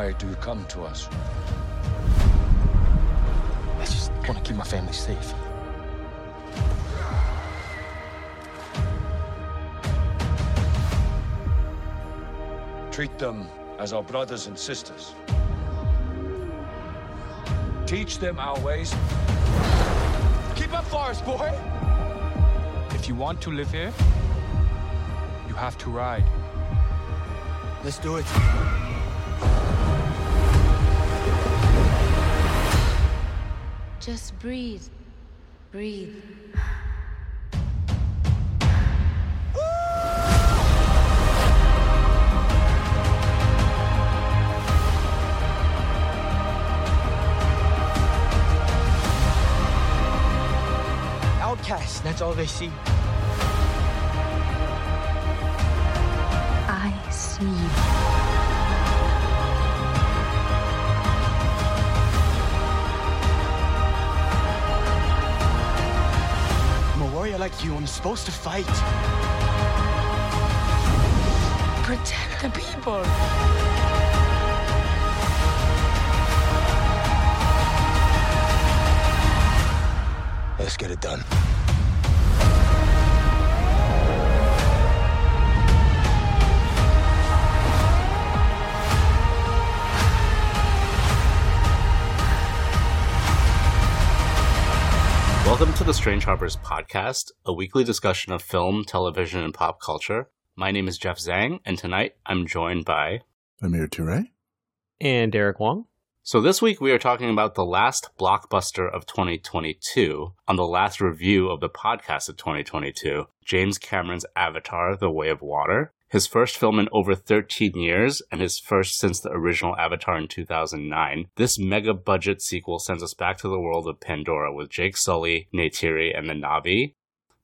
Why do you come to us? I just want to keep my family safe. Treat them as our brothers and sisters. Teach them our ways. Keep up, Forest Boy! If you want to live here, you have to ride. Let's do it. Just breathe. Breathe. Outcast, that's all they see. I see like you. I'm supposed to fight. Protect the people. Let's get it done. To the Strange Harbors podcast, a weekly discussion of film, television, and pop culture. My name is Jeff Zhang, and tonight I'm joined by. Amir Toure. and Derek Wong. So, this week we are talking about the last blockbuster of 2022 on the last review of the podcast of 2022 James Cameron's Avatar The Way of Water. His first film in over 13 years, and his first since the original Avatar in 2009. This mega budget sequel sends us back to the world of Pandora with Jake Sully, Neytiri, and the Navi.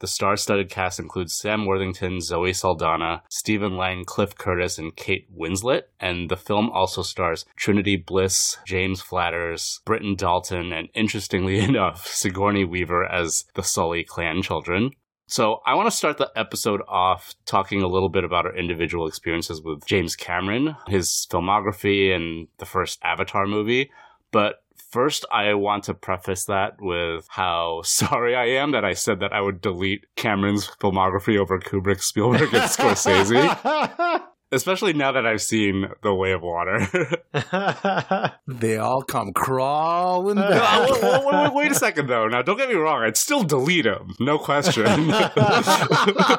The star-studded cast includes Sam Worthington, Zoe Saldana, Stephen Lang, Cliff Curtis, and Kate Winslet. And the film also stars Trinity Bliss, James Flatters, Britain Dalton, and interestingly enough, Sigourney Weaver as the Sully clan children. So I want to start the episode off talking a little bit about our individual experiences with James Cameron, his filmography, and the first Avatar movie. But First, I want to preface that with how sorry I am that I said that I would delete Cameron's filmography over Kubrick, Spielberg, and Scorsese. Especially now that I've seen The Way of Water. They all come crawling uh, No, back. wait, wait, wait, wait a second, though. Now, don't get me wrong. I'd still delete him. No question.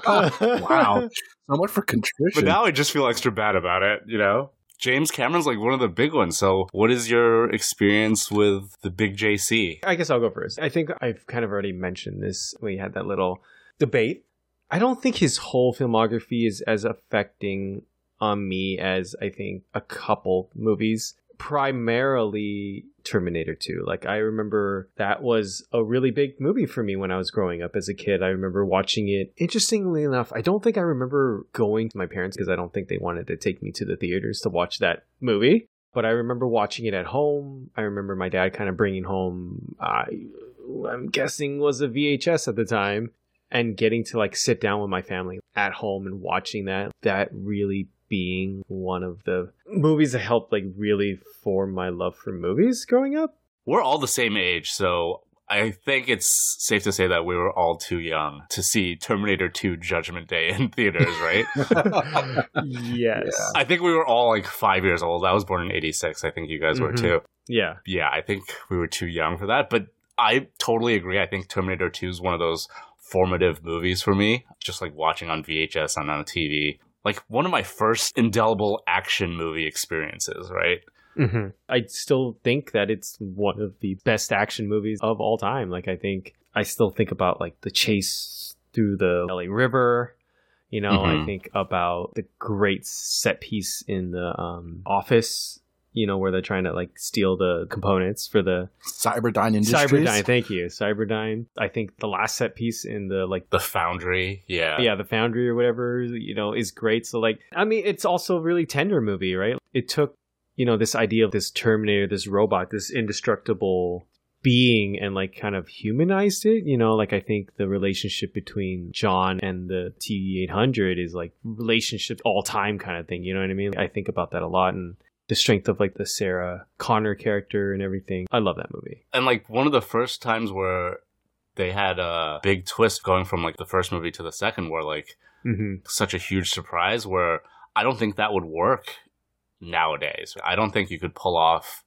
wow. Somewhat for contrition. but now I just feel extra bad about it, you know? James Cameron's like one of the big ones. So, what is your experience with the big JC? I guess I'll go first. I think I've kind of already mentioned this. We had that little debate. I don't think his whole filmography is as affecting on me as I think a couple movies. Primarily Terminator 2. Like I remember that was a really big movie for me when I was growing up as a kid. I remember watching it. Interestingly enough, I don't think I remember going to my parents because I don't think they wanted to take me to the theaters to watch that movie. But I remember watching it at home. I remember my dad kind of bringing home, I'm guessing was a VHS at the time, and getting to like sit down with my family at home and watching that. That really being one of the movies that helped like really form my love for movies growing up. We're all the same age, so I think it's safe to say that we were all too young to see Terminator 2 Judgment Day in theaters, right? yes. I think we were all like five years old. I was born in 86. I think you guys were Mhm. too. Yeah. Yeah, I think we were too young for that. But I totally agree. I think Terminator 2 is one of those formative movies for me, just like watching on VHS and on a TV. Like one of my first indelible action movie experiences, right? hmm I still think that it's one of the best action movies of all time. Like, I think I still think about like the chase through the LA River. You know, I Mhm. think about the great set piece in the um, office. You know, where they're trying to like steal the components for the Cyberdyne Industries. Cyberdyne. Thank you, Cyberdyne. I think the last set piece in the like The Foundry, yeah. yeah, the foundry or whatever, you know, is great. So like I mean, it's also a really tender movie, right? It took, you know, this idea of this Terminator, this robot, this indestructible being and like kind of humanized it, you know, like I think the relationship between John and the T800 is like relationship all time kind of thing, you know what I mean? I think about that a lot and the strength of like the Sarah Connor character and everything. I love that movie. And like one of the first times where they had a big twist going from like the first movie to the second, where like hmm such a huge surprise where I don't think that would work nowadays. I don't think you could pull off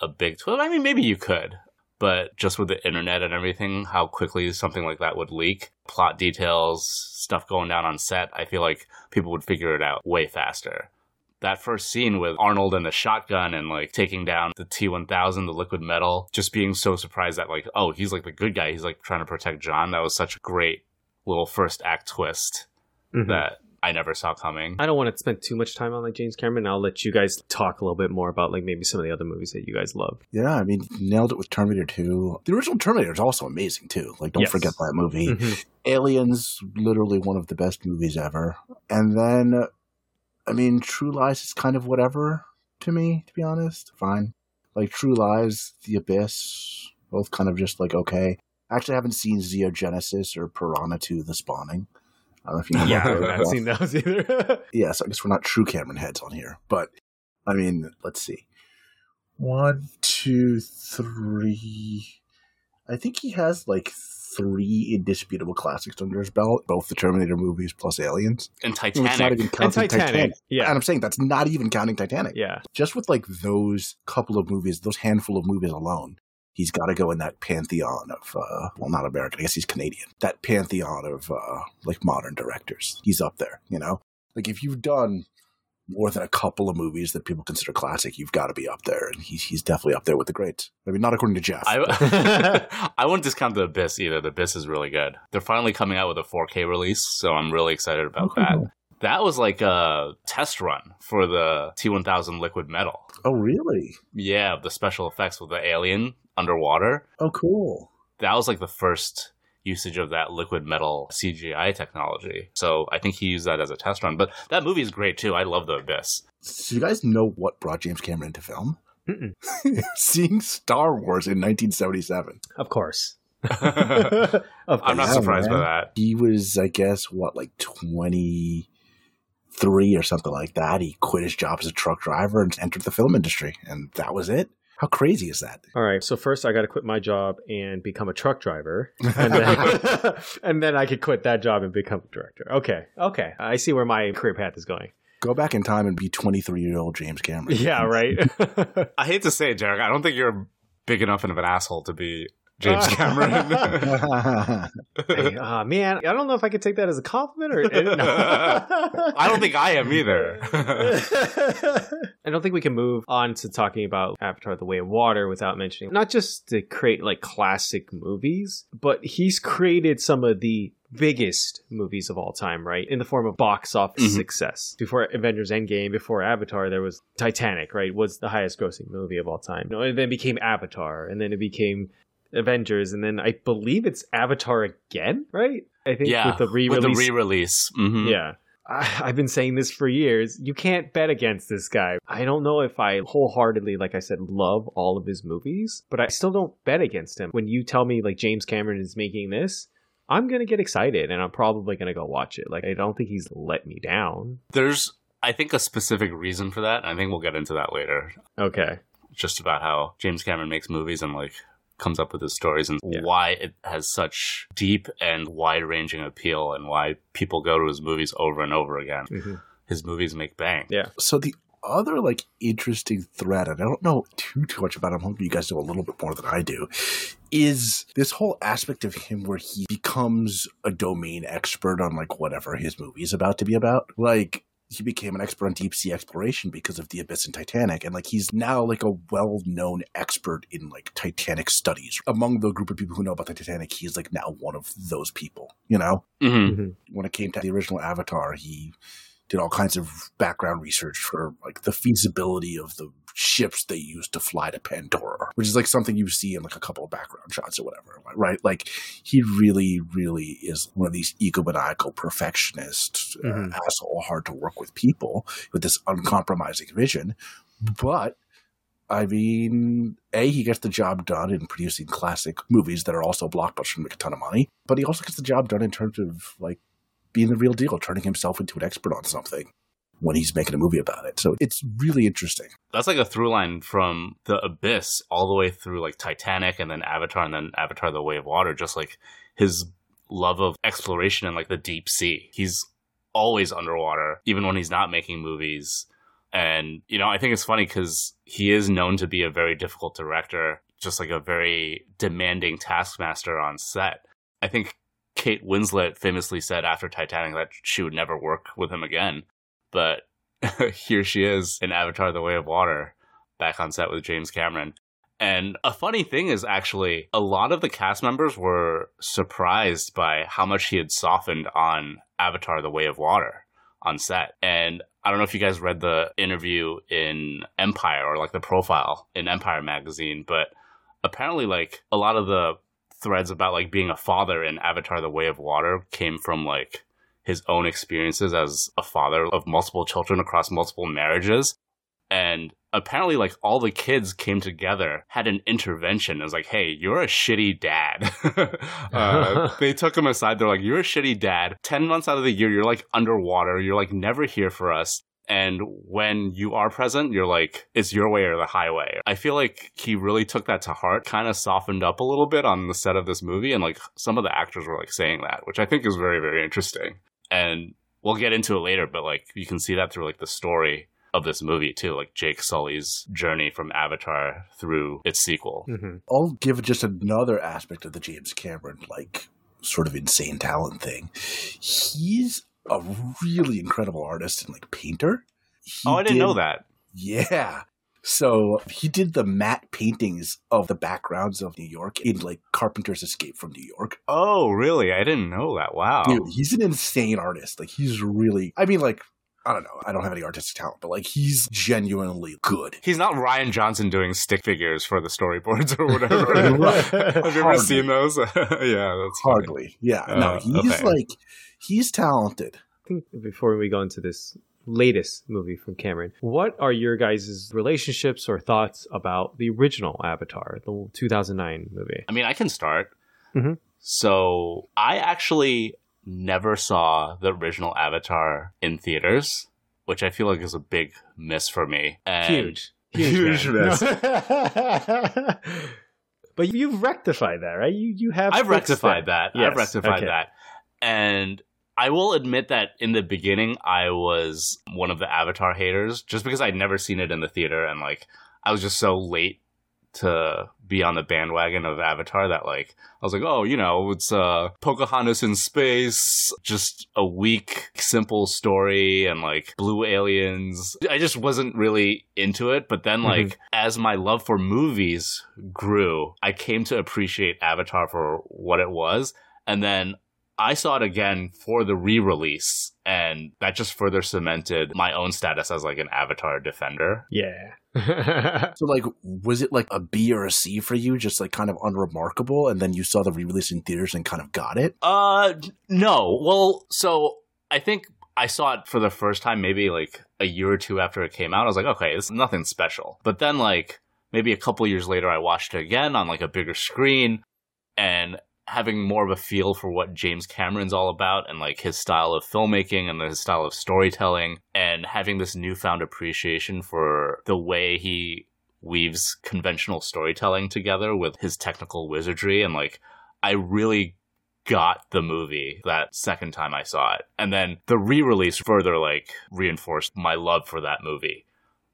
a big twist. I mean, maybe you could, but just with the internet and everything, how quickly something like that would leak, plot details, stuff going down on set, I feel like people would figure it out way faster. That first scene with Arnold and the shotgun and like taking down the T 1000, the liquid metal, just being so surprised that like, oh, he's like the good guy. He's like trying to protect John. That was such a great little first act twist Mhm. that I never saw coming. I don't want to spend too much time on like James Cameron. I'll let you guys talk a little bit more about like maybe some of the other movies that you guys love. Yeah, I mean, nailed it with Terminator 2. The original Terminator is also amazing, too. Like, don't Yes. forget that movie. Mhm. Aliens, literally one of the best movies ever. And then, uh, I mean, True Lies is kind of whatever to me, to be honest. Fine. Like, True Lies, The Abyss, both kind of just like, okay. Actually, I actually haven't seen Xenogenesis or Piranha 2 The Spawning. I don't know if you know Yeah, I haven't seen those either. yeah, so I guess we're not true Cameron heads on here. But I mean, let's see. One, two, three. I think he has like three indisputable classics under his belt, both the Terminator movies plus Aliens. And And it's not Titanic. even and counting Titanic. Yeah. And I'm saying that's not even counting Titanic. yeah. Just with like those couple of movies, those handful of movies alone, he's got to go in that pantheon of, uh, well, not American, I guess he's Canadian. That pantheon of uh, like modern directors. He's up there, you know? Like if you've done more than a couple of movies that people consider classic, you've got to be up there. And he's, he's definitely up there with the greats. I mean, not according to Jeff. I, I wouldn't discount the Abyss either. The Abyss is really good. They're finally coming out with a 4K release, so I'm really excited about oh, that. That was like a test run for the T1000 liquid metal. oh, really? Yeah, the special effects with the alien underwater. Oh, cool. That was like the first usage of that liquid metal CGI technology. So I think he used that as a test run. But that movie is great too. I love the Abyss. So you guys know what brought James Cameron into film? Seeing Star Wars in 1977. Of course. of I'm course. not Yeah, surprised by that. He was, I guess, what, like 23 or something like that. He quit his job as a truck driver and entered the film industry. And that was it. How crazy is that? All right. So first, I got to quit my job and become a truck driver, and then, and then I could quit that job and become a director. Okay. Okay. I see where my career path is going. Go back in time and be 23 year old James Cameron. Yeah. Right. I hate to say it, Derek. I don't think you're big enough of an asshole to be James Cameron. Hey, ah, man, I don't know if I could take that as a compliment or. no. I don't think I am either. I don't think we can move on to talking about Avatar: The Way of Water without mentioning not just to create like classic movies, but he's created some of the biggest movies of all time, right? In the form of box office Mhm. success. Before Avengers Endgame, before Avatar, there was Titanic, right? Was the highest grossing movie of all time. You know, and then it became Avatar, and then it became Avengers, and then I believe it's Avatar again, right? I think yeah, with the re-release. With the re-release. Mhm. Yeah. I, I've been saying this for years. You can't bet against this guy. I don't know if I wholeheartedly, like I said, love all of his movies, but I still don't bet against him. When you tell me like James Cameron is making this, I'm gonna get excited and I'm probably gonna go watch it. Like I don't think he's let me down. There's, I think, a specific reason for that. I think we'll get into that later. Okay. Just about how James Cameron makes movies and like comes up with his stories and Yeah. why it has such deep and wide-ranging appeal and why people go to his movies over and over again. Mhm. His movies make bang. Yeah. So the other like interesting thread, and I don't know too too much about him. I'm hoping you guys know a little bit more than I do. Is this whole aspect of him where he becomes a domain expert on like whatever his movie is about to be about? Like he became an expert on deep sea exploration because of the Abyss and Titanic, and like he's now like a well known expert in like Titanic studies. Among the group of people who know about the Titanic, he's like now one of those people. You know, hmm when it came to the original Avatar, he did all kinds of background research for like the feasibility of the ships they used to fly to Pandora, which is like something you see in like a couple of background shots or whatever, right? Like he really, really is one of these egomaniacal perfectionist uh, Mhm. asshole, hard to work with people with this uncompromising vision, but. I mean, A, he gets the job done in producing classic movies that are also blockbusters and make a ton of money, but he also gets the job done in terms of like being the real deal, turning himself into an expert on something. when he's making a movie about it. So it's really interesting. That's like a through line from the abyss all the way through like Titanic and then Avatar and then Avatar the Way of Water, just like his love of exploration and like the deep sea. He's always underwater, even when he's not making movies. And, you know, I think it's funny because he is known to be a very difficult director, just like a very demanding taskmaster on set. I think Kate Winslet famously said after Titanic that she would never work with him again. But here she is in Avatar The Way of Water, back on set with James Cameron. And a funny thing is actually, a lot of the cast members were surprised by how much he had softened on Avatar The Way of Water on set. And I don't know if you guys read the interview in Empire or like the profile in Empire magazine, but apparently, like, a lot of the threads about like being a father in Avatar The Way of Water came from like his own experiences as a father of multiple children across multiple marriages. And apparently like all the kids came together had an intervention. It was like hey you're a shitty dad. Uh, they took him aside. They're like you're a shitty dad. 10 months out of the year you're like underwater. You're like never here for us and when you are present you're like it's your way or the highway i feel like he really took that to heart kind of softened up a little bit on the set of this movie and like some of the actors were like saying that which i think is very very interesting and we'll get into it later but like you can see that through like the story of this movie too, like Jake Sully's journey from Avatar through its sequel. Mm-hmm. I'll give just another aspect of the James Cameron like sort of insane talent thing. He's a really incredible artist and like painter. He oh, I didn't did- know that. Yeah. So he did the matte paintings of the backgrounds of New York in like Carpenter's Escape from New York. Oh, really? I didn't know that. Wow. Dude, he's an insane artist. Like he's really I mean like I don't know. I don't have any artistic talent, but like he's genuinely good. He's not Rian Johnson doing stick figures for the storyboards or whatever. Have you ever seen those? yeah, that's funny. Hardly. Yeah. no, Uh, he's okay. like he's talented. I think before we go into this latest movie from Cameron, what are your guys' relationships or thoughts about the original Avatar, the 2009 movie? I mean, I can start. Mhm. So I actually never saw the original Avatar in theaters, which I feel like is a big miss for me. And Huge. Huge man. miss. but you've rectified that, right? You you have I've fixed rectified that. Yes, I've rectified okay. that. And I will admit that in the beginning, I was one of the Avatar haters just because I'd never seen it in the theater. And like, I was just so late to be on the bandwagon of Avatar that like, I was like, oh, you know, it's uh, Pocahontas in space, just a weak, simple story and like blue aliens. I just wasn't really into it. But then like, as my love for movies grew, I came to appreciate Avatar for what it was. And then I saw it again for the re-release, and that just further cemented my own status as like an Avatar defender. Yeah. So like was it like a B or a C for you, just like kind of unremarkable, and then you saw the re-release in theaters and kind of got it? Uh, no. Well, so I think I saw it for the first time maybe like a year or two after it came out. I was like, okay, this is nothing special. But then like maybe a couple years later, I watched it again on like a bigger screen, and having more of a feel for what James Cameron's all about and like his style of filmmaking and his style of storytelling and having this newfound appreciation for the way he weaves conventional storytelling together with his technical wizardry and like I really got the movie that second time I saw it. And then the re-release further like reinforced my love for that movie.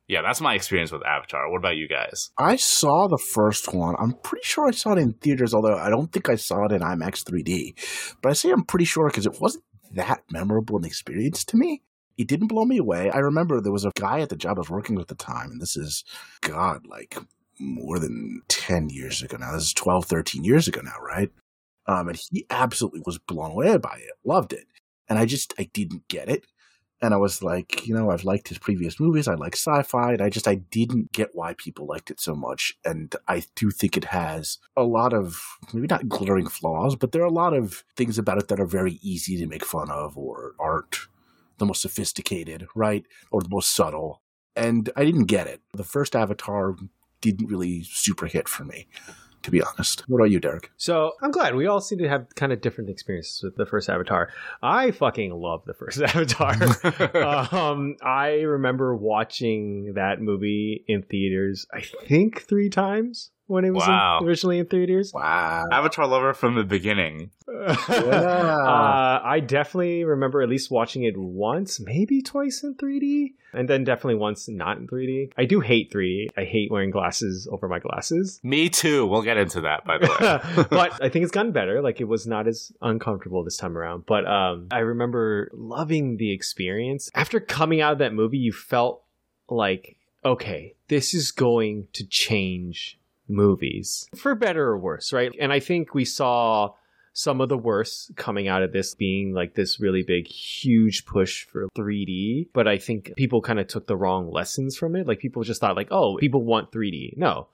Yeah, that's my experience with Avatar. What about you guys? I saw the first one. I'm pretty sure I saw it in theaters, although I don't think I saw it in IMAX 3D. But I say I'm pretty sure because it wasn't that memorable an experience to me. It didn't blow me away. I remember there was a guy at the job I was working with at the time, and this is, God, like more than 10 years ago now. This is 12, 13 years ago now, right? Um, and he absolutely was blown away by it, loved it. And I just, I didn't get it. And I was like, you know, I've liked his previous movies. I like sci-fi, and I just I didn't get why people liked it so much. And I do think it has a lot of maybe not glaring flaws, but there are a lot of things about it that are very easy to make fun of or aren't the most sophisticated, right? Or the most subtle. And I didn't get it. The first Avatar didn't really super hit for me, to be honest. What about you, Derek? So I'm glad we all seem to have kind of different experiences with the first Avatar. I fucking love the first Avatar. um, I remember watching that movie in theaters. I think three times when it was in- originally in theaters. Wow. Avatar lover from the beginning. Uh, I definitely remember at least watching it once, maybe twice in 3D, and then definitely once not in 3D. I do hate 3D. I hate wearing glasses over my glasses. Me too. We'll get into that, by the way. but I think it's gotten better. Like it was not as uncomfortable this time around. But um, I remember loving the experience. After coming out of that movie, you felt like, okay, this is going to change movies for better or worse, right? And I think we saw some of the worst coming out of this being like this really big, huge push for 3D. But I think people kind of took the wrong lessons from it. Like people just thought like, oh, people want 3D. No,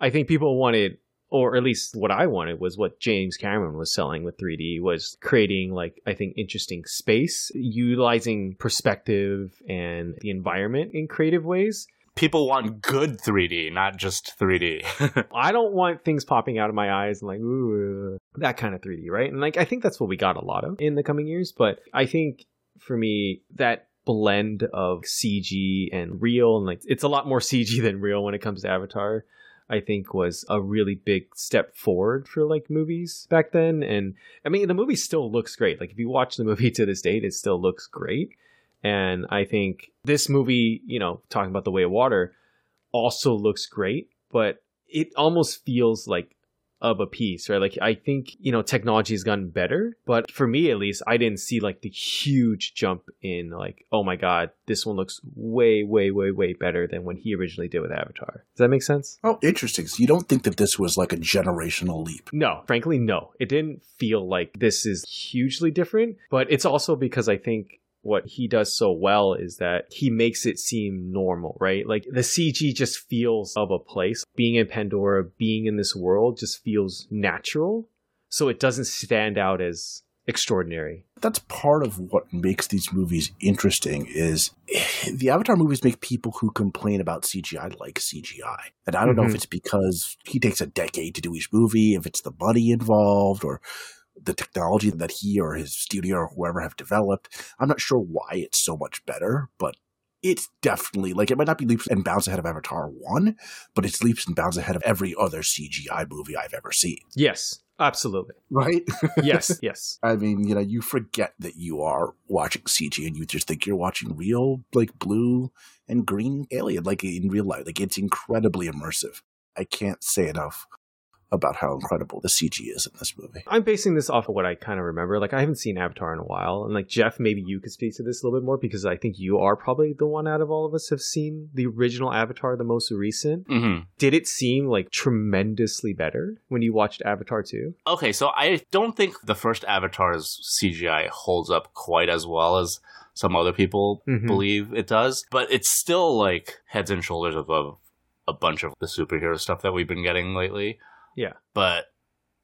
I think people wanted or at least what I wanted was what James Cameron was selling with 3D was creating like I think interesting space, utilizing perspective and the environment in creative ways. People want good 3D, not just 3D. I don't want things popping out of my eyes and like ooh that kind of 3D, right? And like I think that's what we got a lot of in the coming years, but I think for me that blend of CG and real and like it's a lot more CG than real when it comes to Avatar. I think was a really big step forward for like movies back then. And I mean, the movie still looks great. Like if you watch the movie to this date, it still looks great. And I think this movie, you know, talking about the way of water, also looks great, but it almost feels like of a piece, right? Like I think, you know, technology has gotten better, but for me at least, I didn't see like the huge jump in like, oh my god, this one looks way, way, way, way better than when he originally did with Avatar. Does that make sense? Oh, interesting. So you don't think that this was like a generational leap? No, frankly, no. It didn't feel like this is hugely different, but it's also because I think what he does so well is that he makes it seem normal, right? Like the CG just feels of a place. Being in Pandora, being in this world just feels natural. So it doesn't stand out as extraordinary. That's part of what makes these movies interesting is the Avatar movies make people who complain about CGI like CGI. And I don't know if Mhm. it's because he takes a decade to do each movie, if it's the money involved or the technology that he or his studio or whoever have developed. I'm not sure why it's so much better, but it's definitely like it might not be leaps and bounds ahead of Avatar 1, but it's leaps and bounds ahead of every other CGI movie I've ever seen. Yes, absolutely. Right? Yes, yes. I mean, you know, you forget that you are watching CG and you just think you're watching real, like blue and green alien, like in real life. Like it's incredibly immersive. I can't say enough about how incredible the CG is in this movie. I'm basing this off of what I kind of remember. Like I haven't seen Avatar in a while, and like Jeff, maybe you could speak to this a little bit more because I think you are probably the one out of all of us have seen the original Avatar, the most recent. hmm Did it seem like tremendously better when you watched Avatar 2? Okay, so I don't think the first Avatar's CGI holds up quite as well as some other people Mhm. believe it does, but it's still like heads and shoulders above a bunch of the superhero stuff that we've been getting lately. Yeah. But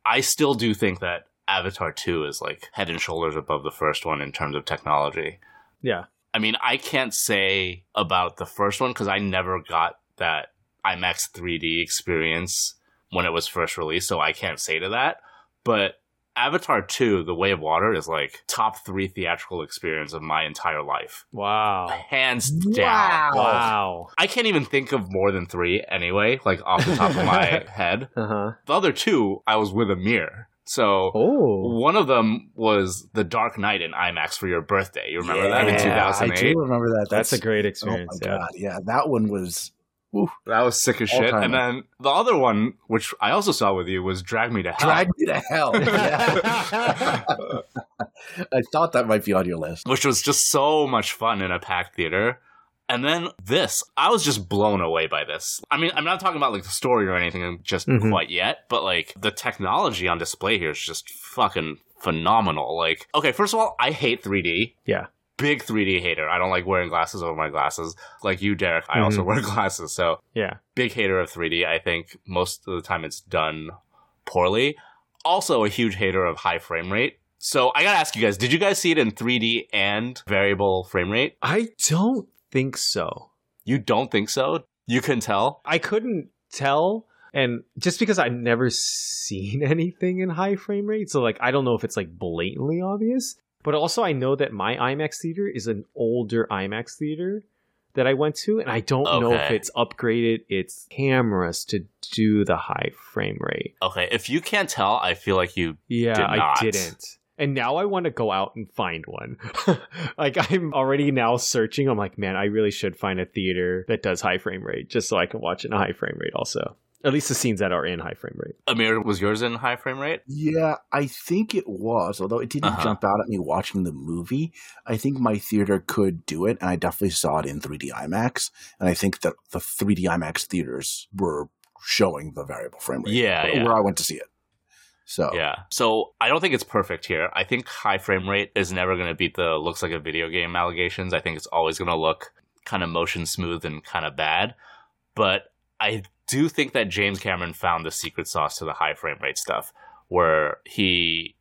I still do think that Avatar 2 is like head and shoulders above the first one in terms of technology. Yeah. I mean, I can't say about the first one because I never got that IMAX 3D experience when it was first released, so I can't say to that. But Avatar 2, The Way of Water, is like top three theatrical experience of my entire life. Wow. Hands down. Wow. I can't even think of more than three anyway, like off the top of my head. Uh huh. The other two, I was with Amir. So Oh. one of them was The Dark Knight in IMAX for your birthday. You remember that in Yeah, 2008? I do remember that. That's, a great experience. Oh experience. my yeah. god, yeah, that one was. That was sick as shit. And then the other one, which I also saw with you, was Drag Me to Hell. drag me to hell. Yeah. I thought that might be on your list. which was just so much fun in a packed theater. And then this, I was just blown away by this. I mean, I'm not talking about like the story or anything just Mhm. quite yet, but like the technology on display here is just fucking phenomenal. Like, okay, first of all, I hate 3D. Yeah. Big 3D hater. I don't like wearing glasses over my glasses. Like you, Derek, I also Mhm. wear glasses. So Yeah. big hater of 3D. I think most of the time it's done poorly. Also, a huge hater of high frame rate. So I gotta ask you guys: Did you guys see it in 3D and variable frame rate? I don't think so. You don't think so? You can tell. I couldn't tell. And just because I've never seen anything in high frame rate, so like I don't know if it's like blatantly obvious, but also I know that my IMAX theater is an older IMAX theater that I went to, and I don't know if it's upgraded its cameras to do the high frame rate. Okay, if you can't tell, I feel like you. Yeah, Did I didn't. And now I want to go out and find one. like I'm already now searching. I'm like, man, I really should find a theater that does high frame rate just so I can watch in a high frame rate also. At least the scenes that are in high frame rate. Amir, was yours in high frame rate? Yeah, I think it was, although it didn't Uh-huh. jump out at me watching the movie. I think my theater could do it, and I definitely saw it in 3D IMAX. And I think that the 3D IMAX theaters were showing the variable frame rate Yeah, where, yeah. where I went to see it. So Yeah. So I don't think it's perfect here. I think high frame rate is never going to beat the looks like a video game allegations. I think it's always going to look kind of motion smooth and kind of bad. But I do you think that James Cameron found the secret sauce to the high frame rate stuff where he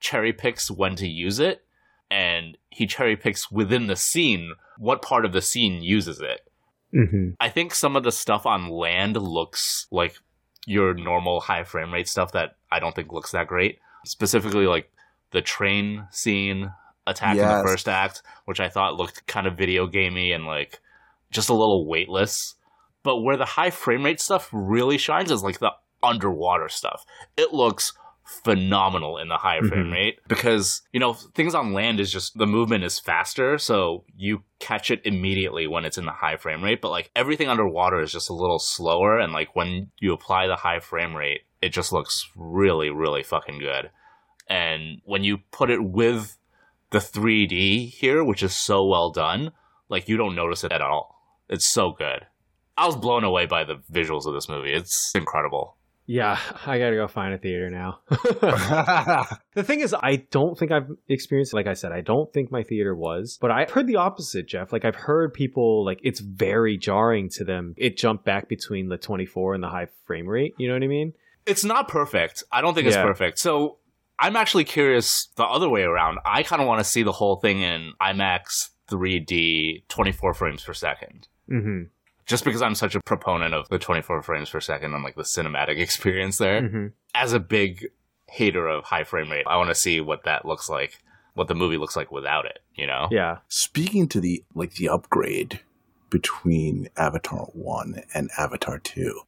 cherry picks when to use it and he cherry picks within the scene what part of the scene uses it. Mm-hmm. I think some of the stuff on land looks like your normal high frame rate stuff that I don't think looks that great. Specifically, like the train scene attack in the first act, which I thought looked kind of video gamey and like just a little weightless. But where the high frame rate stuff really shines is like the underwater stuff. It looks phenomenal in the high frame Mhm. rate because you know things on land is just the movement is faster so you catch it immediately when it's in the high frame rate but like everything underwater is just a little slower and like when you apply the high frame rate it just looks really really fucking good and when you put it with the 3D here which is so well done like you don't notice it at all it's so good I was blown away by the visuals of this movie it's incredible Yeah, I gotta go find a theater now. the thing is, I don't think I've experienced, like I said, I don't think my theater was, but I've heard the opposite, Jeff. Like, I've heard people, like, it's very jarring to them. It jumped back between the 24 and the high frame rate. You know what I mean? it's not perfect. I don't think it's perfect. So I'm actually curious the other way around. I kind of want to see the whole thing in IMAX 3D 24 frames per second. Mm-hmm. Just because I'm such a proponent of the 24 frames per second and like the cinematic experience there. Mm-hmm. As a big hater of high frame rate, I want to see what that looks like, what the movie looks like without it, you know? Yeah. Speaking to the like the upgrade between Avatar 1 and Avatar 2.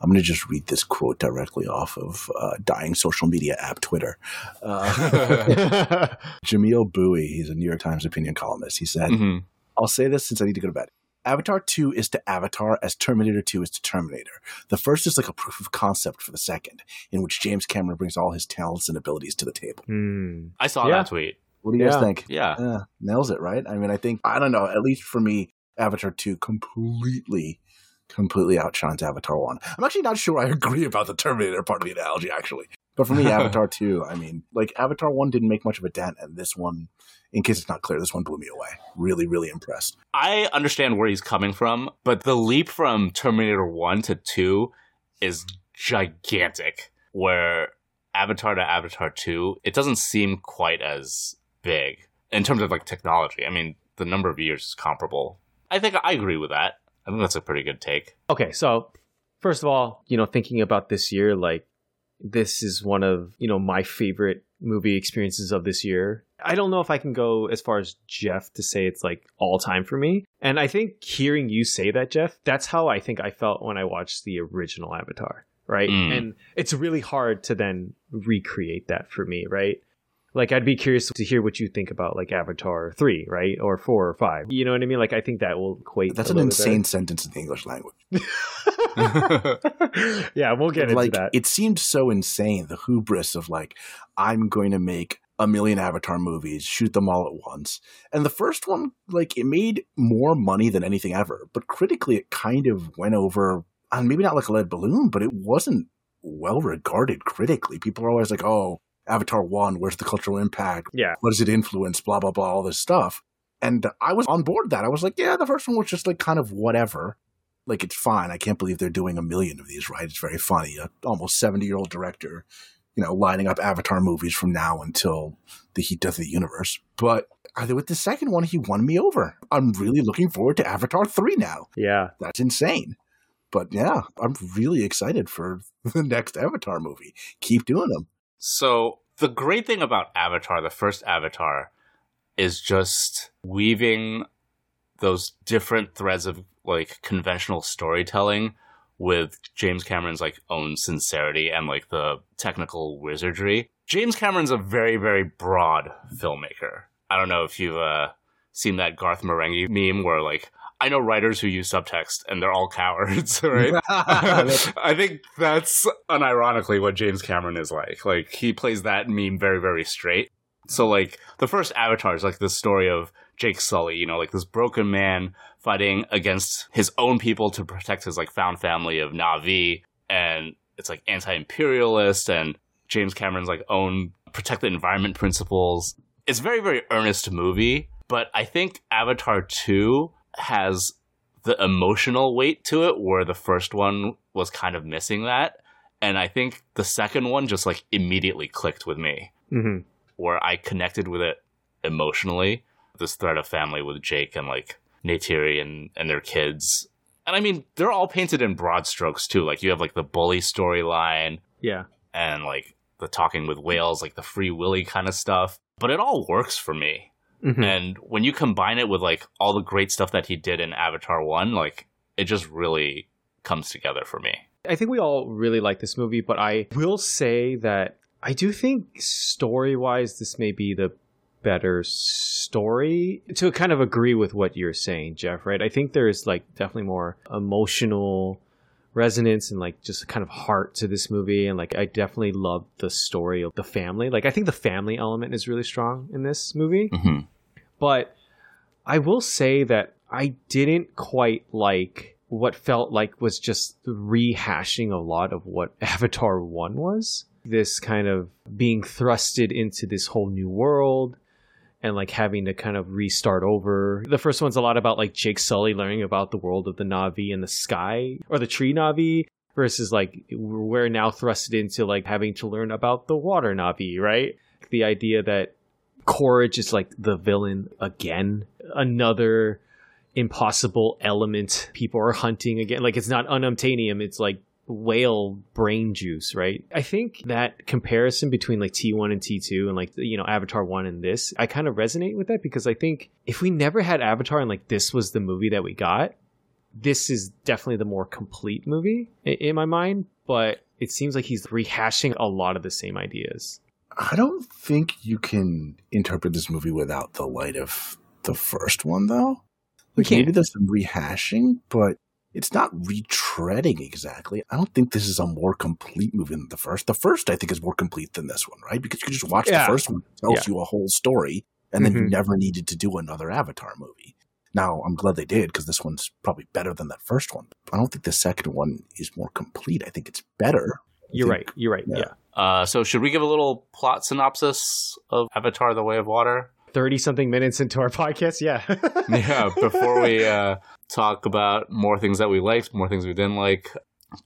I'm going to just read this quote directly off of uh, dying social media app Twitter. Uh, Jamelle Bouie, he's a New York Times opinion columnist. He said, Mhm. I'll say this since I need to go to bed. Avatar 2 is to Avatar as Terminator 2 is to Terminator. The first is like a proof of concept for the second, in which James Cameron brings all his talents and abilities to the table. Hmm. I saw Yeah. that tweet. What do you guys think? Yeah. Yeah, nails it, right? I mean, I think I don't know. At least for me, Avatar two completely, completely outshines Avatar one. I'm actually not sure I agree about the Terminator part of the analogy, actually. But for me, Avatar two, I mean, like Avatar one didn't make much of a dent, and this one, in case it's not clear, this one blew me away. Really, really impressed. I understand where he's coming from, but the leap from Terminator 1 to 2 is gigantic. Where Avatar to Avatar 2, it doesn't seem quite as big in terms of like technology. I mean, the number of years is comparable. I think I agree with that. I think that's a pretty good take. Okay, so first of all, you know, thinking about this year, like this is one of, you know, my favorite movie experiences of this year. I don't know if I can go as far as Jeff to say it's like all time for me. And I think hearing you say that, Jeff, that's how I think I felt when I watched the original Avatar, right? Mm. And it's really hard to then recreate that for me, right? Like I'd be curious to hear what you think about like Avatar 3, right? Or 4 or 5. You know what I mean? Like I think that will equate That's an insane sentence in the English language. yeah, we'll get into like that. it seemed so insane the hubris of like i'm going to make a million avatar movies shoot them all at once. And the first one like it made more money than anything ever but critically it kind of went over and maybe not like a lead balloon but it wasn't well regarded critically. People are always like oh avatar 1 where's the cultural impact? Yeah. what does it influence? Blah blah blah all this stuff. And i was on board that. I was like yeah the first one was just like kind of whatever like it's fine. I can't believe they're doing a million of these right? It's very funny. A almost 70 year old director you know lining up avatar movies from now until the heat death of the universe. But uh, with the second one he won me over. I'm really looking forward to avatar 3 now. Yeah. that's insane. But yeah, I'm really excited for the next Avatar movie. Keep doing them. So the great thing about Avatar, the first Avatar, is just weaving those different threads of like conventional storytelling with James Cameron's like own sincerity and like the technical wizardry. James Cameron's a very very broad filmmaker. I don't know if you've uh, seen that Garth Marenghi meme where like I know writers who use subtext and they're all cowards, right? I think that's unironically what James Cameron is like. Like he plays that meme very, very straight. So like the first Avatar is like the story of Jake Sully, you know, like this broken man fighting against his own people to protect his like found family of Navi, and it's like anti-imperialist and James Cameron's like own protect the environment principles. It's very, very earnest movie, but I think Avatar 2 has the emotional weight to it where the first one was kind of missing that. And I think the second one just like immediately clicked with me, Mm-hmm. where I connected with it emotionally. This thread of family with Jake and like Neytiri and, and their kids. And I mean, they're all painted in broad strokes too. Like you have like the bully storyline Yeah. and like the talking with whales, like the free willy kind of stuff. But it all works for me. Mhm. And when you combine it with like all the great stuff that he did in Avatar 1, like it just really comes together for me. I think we all really like this movie, but I will say that I do think story wise, this may be the better story. To kind of agree with what you're saying, Jeff, right? I think there's like definitely more emotional resonance and like just kind of heart to this movie. And like, I definitely love the story of the family. Like, I think the family element is really strong in this movie. Mm-hmm. But I will say that I didn't quite like what felt like was just rehashing a lot of what Avatar 1 was. This kind of being thrusted into this whole new world and like having to kind of restart over. The first one's a lot about like Jake Sully learning about the world of the Navi and the sky or the tree Navi versus like we're now thrusted into like having to learn about the water Navi, right? The idea that Quaritch is like the villain again. Another impossible element people are hunting again. Like it's not unobtanium, it's like whale brain juice, right? I think that comparison between like T1 and T2 and like, you know, Avatar 1 and this, I kind of resonate with that because I think if we never had Avatar and like this was the movie that we got, this is definitely the more complete movie in my mind, but it seems like he's rehashing a lot of the same ideas. I don't think you can interpret this movie without the light of the first one, though. Like maybe there's some rehashing, but it's not retreading exactly. I don't think this is a more complete movie than the first. The first, I think, is more complete than this one, right? Because you can just watch Yeah. the first one, it tells Yeah. you a whole story, and then you Mhm. never needed to do another Avatar movie. Now, I'm glad they did because this one's probably better than that first one. I don't think the second one is more complete. I think it's better. You're think- right. You're right. yeah. yeah. Uh, so should we give a little plot synopsis of Avatar: The Way of Water? 30 something minutes into our podcast. Yeah. yeah, before we uh, talk about more things that we liked, more things we didn't like,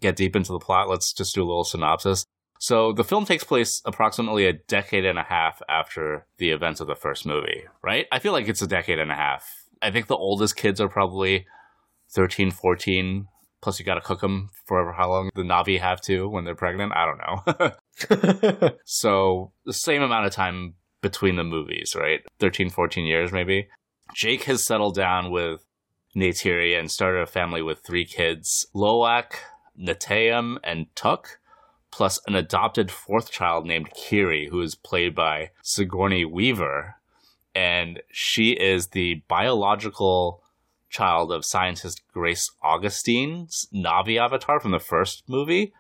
get deep into the plot, let's just do a little synopsis. So the film takes place approximately a decade and a half after the events of the first movie, right? I feel like it's a decade and a half. I think the oldest kids are probably 13, 14. Plus, you got to cook them for how long the Navi have to when they're pregnant. I don't know. So the same amount of time between the movies, right? 13, 14 years maybe. Jake has settled down with Neytiri and started a family with three kids, Loak, Neteyam, and Tuk, plus an adopted fourth child named Kiri, who is played by Sigourney Weaver. And she is the biological child of scientist Grace Augustine's Navi avatar from the first movie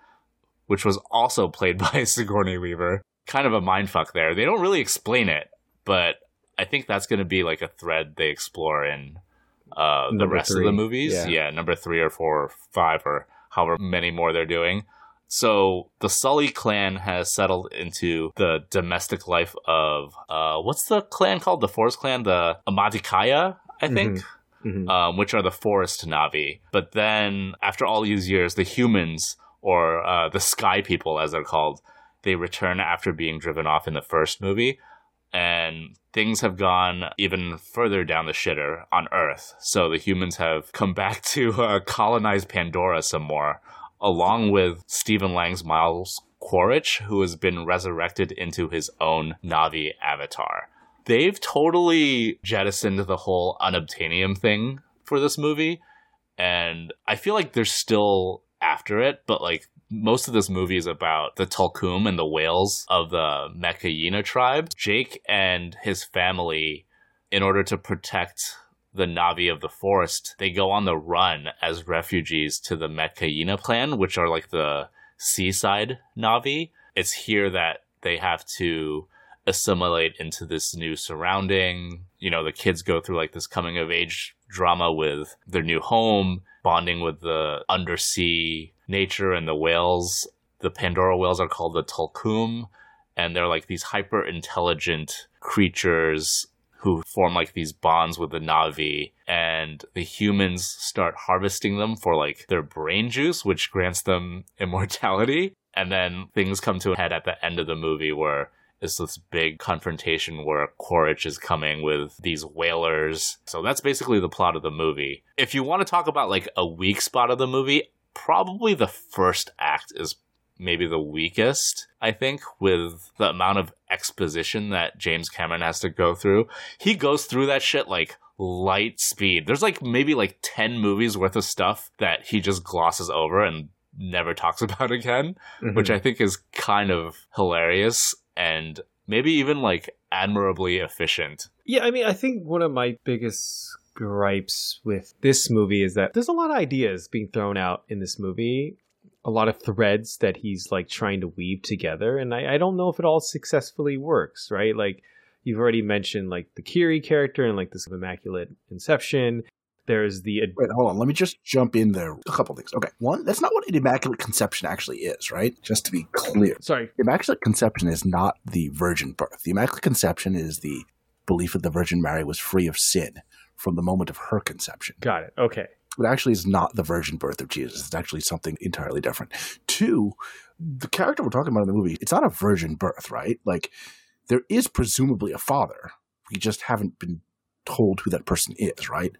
which was also played by Sigourney Weaver. Kind of a mindfuck there. They don't really explain it, but I think that's going to be like a thread they explore in uh, the rest of the movies. yeah. Yeah. number three or four or five or however many more they're doing. So the Sully clan has settled into the domestic life of uh, what's the clan called? The Forest clan, the Omatikaya, I think Mhm. um, which are the forest Navi. But then, after all these years, the humans, or uh, the Sky People as they're called, they return after being driven off in the first movie. And things have gone even further down the shitter on Earth. So the humans have come back to uh, colonize Pandora some more, along with Stephen Lang's Miles Quaritch, who has been resurrected into his own Navi avatar. They've totally jettisoned the whole unobtanium thing for this movie, and I feel like they're still after it, but like most of this movie is about the Tulkun and the whales of the Metkayina tribe. Jake and his family, in order to protect the Navi of the forest, they go on the run as refugees to the Metkayina clan, which are like the seaside Navi. It's here that they have to assimilate into this new surrounding. You know, the kids go through like this coming of age drama with their new home, bonding with the undersea nature and the whales. The Pandora whales are called the Tulkun, and they're like these hyper intelligent creatures who form like these bonds with the Navi, and the humans start harvesting them for like their brain juice, which grants them immortality. And then things come to a head at the end of the movie where it's this big confrontation where Quaritch is coming with these whalers. So that's basically the plot of the movie. If you want to talk about like a weak spot of the movie, probably the first act is maybe the weakest, I think, with the amount of exposition that James Cameron has to go through. He goes through that shit like light speed. There's like maybe like 10 movies worth of stuff that he just glosses over and never talks about again, mm-hmm. which I think is kind of hilarious and maybe even like admirably efficient. Yeah, I mean, I think one of my biggest gripes with this movie is that there's a lot of ideas being thrown out in this movie a lot of threads that he's like trying to weave together and I, I don't know if it all successfully works right? Like you've already mentioned like the kiri character and like this immaculate inception. There's the wait hold on. Let me just jump in there. A couple things. Okay. One that's not what an immaculate conception actually is right? Just to be clear. Sorry. Immaculate conception is not the virgin birth. The immaculate conception is the belief that the virgin mary was free of sin from the moment of her conception got it okay it actually is not the virgin birth of Jesus. It's actually something entirely different. Two, the character we're talking about in the movie, it's not a virgin birth, right? Like, there is presumably a father. We just haven't been told who that person is, right?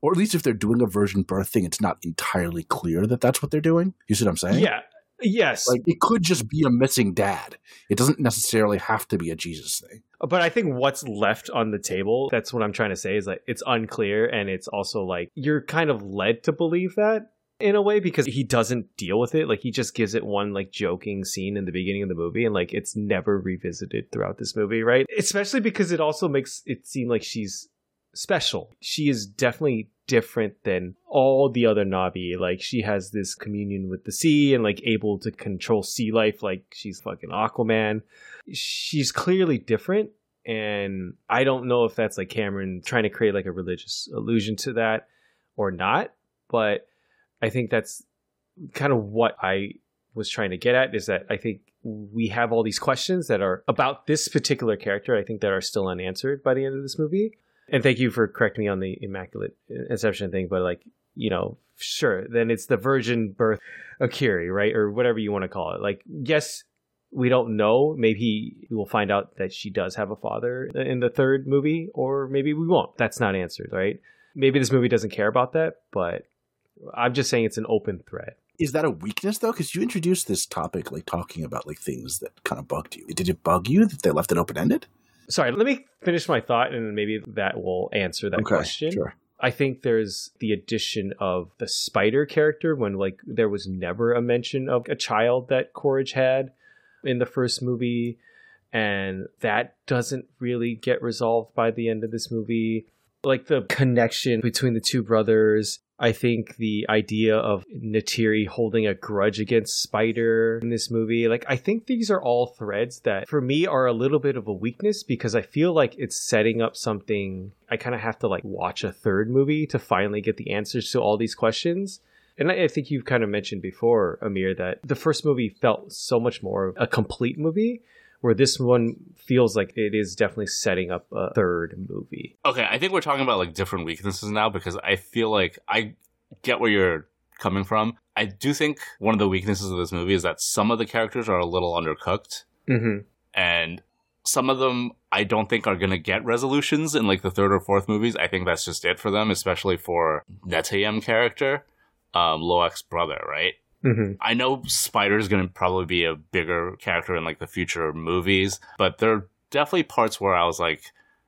Or at least if they're doing a virgin birth thing, it's not entirely clear that that's what they're doing. You see what I'm saying? Yeah. Yes. Like it could just be a missing dad. It doesn't necessarily have to be a Jesus thing. But I think what's left on the table, that's what I'm trying to say, is like it's unclear and it's also like you're kind of led to believe that in a way because he doesn't deal with it. Like he just gives it one like joking scene in the beginning of the movie and like it's never revisited throughout this movie, right? Especially because it also makes it seem like she's special. She is definitely different than all the other Navi. Like she has this communion with the sea and like able to control sea life like she's fucking Aquaman. She's clearly different and I don't know if that's like Cameron trying to create like a religious allusion to that or not, but I think that's kind of what I was trying to get at is that I think we have all these questions that are about this particular character, I think that are still unanswered by the end of this movie. And thank you for correcting me on the immaculate uh, inception thing, but like, you know, sure, then it's the virgin birth of Kiri, right? Or whatever you want to call it. Like, yes, we don't know. Maybe we will find out that she does have a father in the third movie, or maybe we won't. That's not answered, right? Maybe this movie doesn't care about that, but I'm just saying it's an open thread. Is that a weakness though? Because you introduced this topic like talking about like things that kind of bugged you. Did it bug you that they left it open ended? Sorry, let me finish my thought and maybe that will answer that okay, question. Sure. I think there's the addition of the spider character when like there was never a mention of a child that Quaritch had in the first movie and that doesn't really get resolved by the end of this movie. Like the connection between the two brothers I think the idea of Neytiri holding a grudge against Spider in this movie, like, I think these are all threads that for me are a little bit of a weakness because I feel like it's setting up something. I kind of have to like watch a third movie to finally get the answers to all these questions. And I think you've kind of mentioned before, Amir, that the first movie felt so much more a complete movie where this one feels like it is definitely setting up a third movie. Okay, I think we're talking about like different weaknesses now because I feel like I get where you're coming from. I do think one of the weaknesses of this movie is that some of the characters are a little undercooked. Mm-hmm. And some of them I don't think are going to get resolutions in like the third or fourth movies. I think that's just it for them, especially for Neteyam character, um, Loak's brother, right? Mm-hmm. I know Spider's going to probably be a bigger character in like the future movies, but there are definitely parts where I was like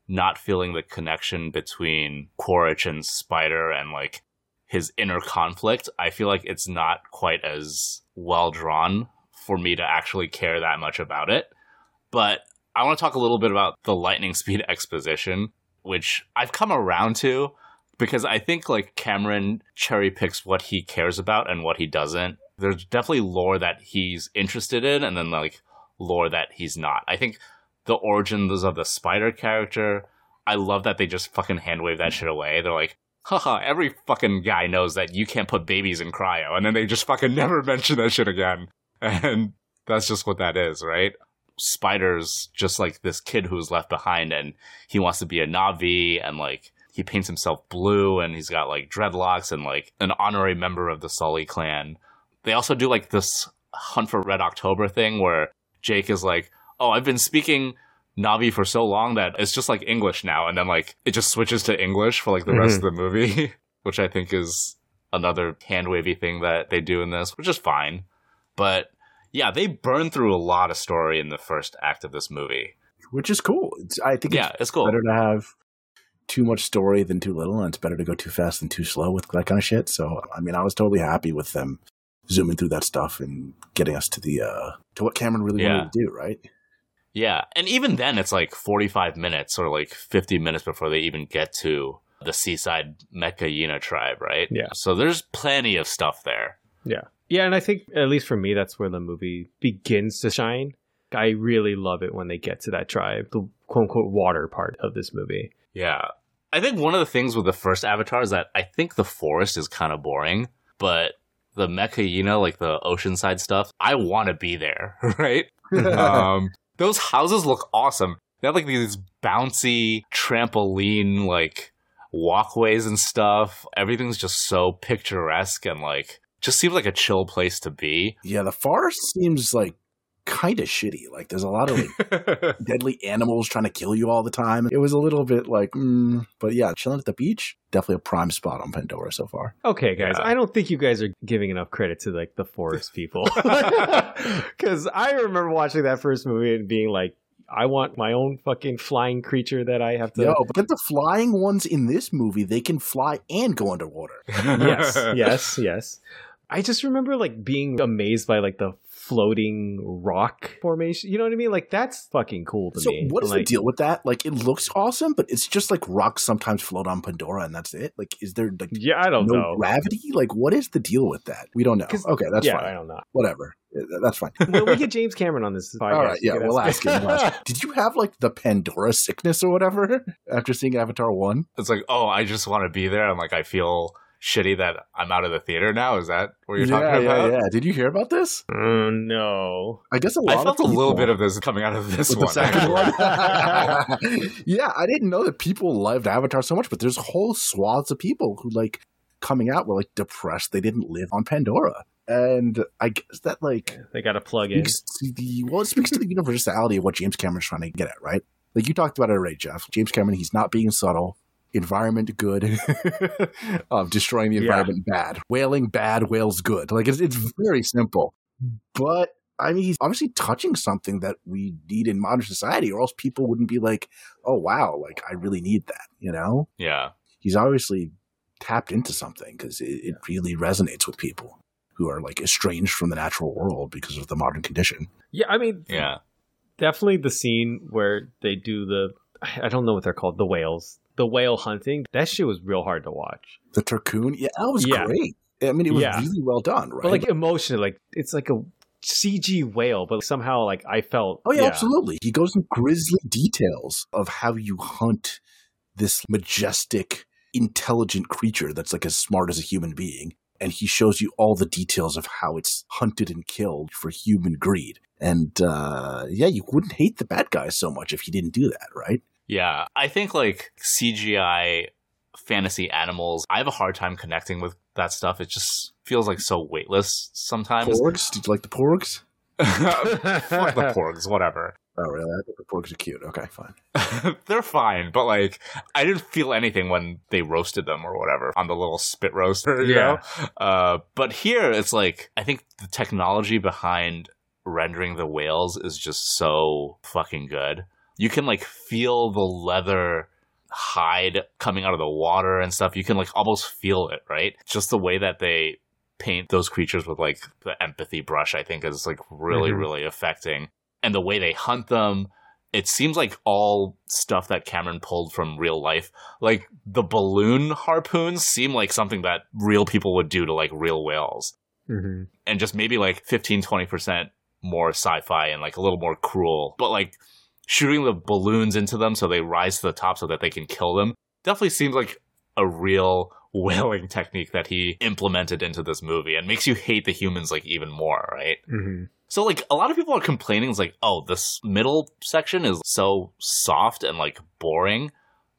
not feeling the connection between Quaritch and Spider and like his inner conflict. I feel like it's not quite as well drawn for me to actually care that much about it. But I want to talk a little bit about the lightning speed exposition, which I've come around to because I think like Cameron cherry picks what he cares about and what he doesn't. There's definitely lore that he's interested in and then like lore that he's not. I think the origins of the spider character, I love that they just fucking hand wave that shit away. They're like, haha, every fucking guy knows that you can't put babies in cryo. And then they just fucking never mention that shit again. And that's just what that is, right? Spider's just like this kid who's left behind and he wants to be a Navi and like he paints himself blue and he's got like dreadlocks and like an honorary member of the Sully clan. They also do like this Hunt for Red October thing where Jake is like, "Oh, I've been speaking Navi for so long that it's just like English now," and then like it just switches to English for like the rest mm-hmm. of the movie, which I think is another hand wavy thing that they do in this, which is fine. But yeah, they burn through a lot of story in the first act of this movie. which is cool. It's, I think Yeah, it's it's cool. better to have too much story than too little, and it's better to go too fast than too slow with that kind of shit. So, I mean, I was totally happy with them zooming through that stuff and getting us to the uh to what Cameron really Yeah. wanted to do, right? Yeah, and even then, it's like 45 minutes or like 50 minutes before they even get to the seaside Metkayina tribe, right? Yeah. So there's plenty of stuff there. Yeah. Yeah, and I think at least for me that's where the movie begins to shine. I really love it when they get to that tribe, the quote unquote water part of this movie. Yeah. I think one of the things with the first Avatar is that I think the forest is kind of boring, but the Mecca, you know, like the oceanside stuff, I want to be there, right? um, those houses look awesome. They have like these bouncy trampoline like walkways and stuff. Everything's just so picturesque and like just seems like a chill place to be. Yeah, the forest seems like kind of shitty. Like there's a lot of like deadly animals trying to kill you all the time. It was a little bit like, mm, but yeah, chilling at the beach, definitely a prime spot on Pandora so far. Okay, guys, Yeah. I don't think you guys are giving enough credit to like the forest people. Cuz I remember watching that first movie and being like I want my own fucking flying creature that I have to Yo, but the flying ones in this movie, they can fly and go underwater. yes, yes, yes. I just remember like being amazed by like the floating rock formation. You know what I mean? Like that's fucking cool to So me. what is like, the deal with that? Like it looks awesome, but it's just like rocks sometimes float on Pandora and that's it. Like is there like Yeah, I don't no know. gravity? Like what is the deal with that? We don't know. Okay, that's yeah, I fine. don't know. Whatever. Uh, That's fine. When we get James Cameron on this podcast, All right, yeah, we'll ask him. we'll ask. Did you have like the Pandora sickness or whatever after seeing Avatar 1? It's like, oh, I just want to be there. I'm like, I feel shitty that I'm out of the theater now. Is that what you're yeah, talking about? yeah. yeah. Did you hear about this? Oh no. I guess a lot I felt a little bit of this coming out of this with one. the second one. yeah, I didn't know that people loved Avatar so much, but there's whole swaths of people who like coming out were like depressed they didn't live on Pandora. And I guess that like They got a plug in. the well, it speaks to the universality of what James Cameron's trying to get at, right? Like you talked about it already, Jeff. James Cameron, he's not being subtle. Environment good, um, destroying the Yeah. environment bad, whaling bad, whales good. Like it's it's very simple, but I mean he's obviously touching something that we need in modern society, or else people wouldn't be like, "Oh wow, like I really need that," you know? yeah. He's obviously tapped into something because it, it really resonates with people who are like estranged from the natural world because of the modern condition. Yeah, I mean, Yeah. definitely the scene where they do the I don't know what they're called, the whales. The whale hunting. That shit was real hard to watch. The Tulkun, yeah, that was Yeah. great. I mean, it was Yeah. really well done, right? But like emotionally, like it's like a CG whale, but somehow like I felt oh yeah, absolutely. He goes in grisly details of how you hunt this majestic, intelligent creature that's like as smart as a human being, and he shows you all the details of how it's hunted and killed for human greed. And uh, yeah, you wouldn't hate the bad guys so much if he didn't do that, right? Yeah. I think like CGI fantasy animals, I have a hard time connecting with that stuff. It just feels like so weightless sometimes. Porgs? Did you like the porgs? Fuck the porgs, whatever. Oh, really? I think the porgs are cute. Okay, fine. They're fine, but like I didn't feel anything when they roasted them or whatever on the little spit roaster, you Yeah. know? Uh, but here it's like I think the technology behind rendering the whales is just so fucking good. You can like feel the leather hide coming out of the water and stuff. You can like almost feel it, right? Just the way that they paint those creatures with like the empathy brush, I think is like really, Mhm. really affecting. And the way they hunt them, it seems like all stuff that Cameron pulled from real life. Like the balloon harpoons seem like something that real people would do to like real whales. hmm And just maybe like 15, 20% more sci fi and like a little more cruel. But like shooting the balloons into them so they rise to the top so that they can kill them definitely seems like a real whaling technique that he implemented into this movie and makes you hate the humans like even more, right? hmm So like a lot of people are complaining it's like, oh, this middle section is so soft and like boring.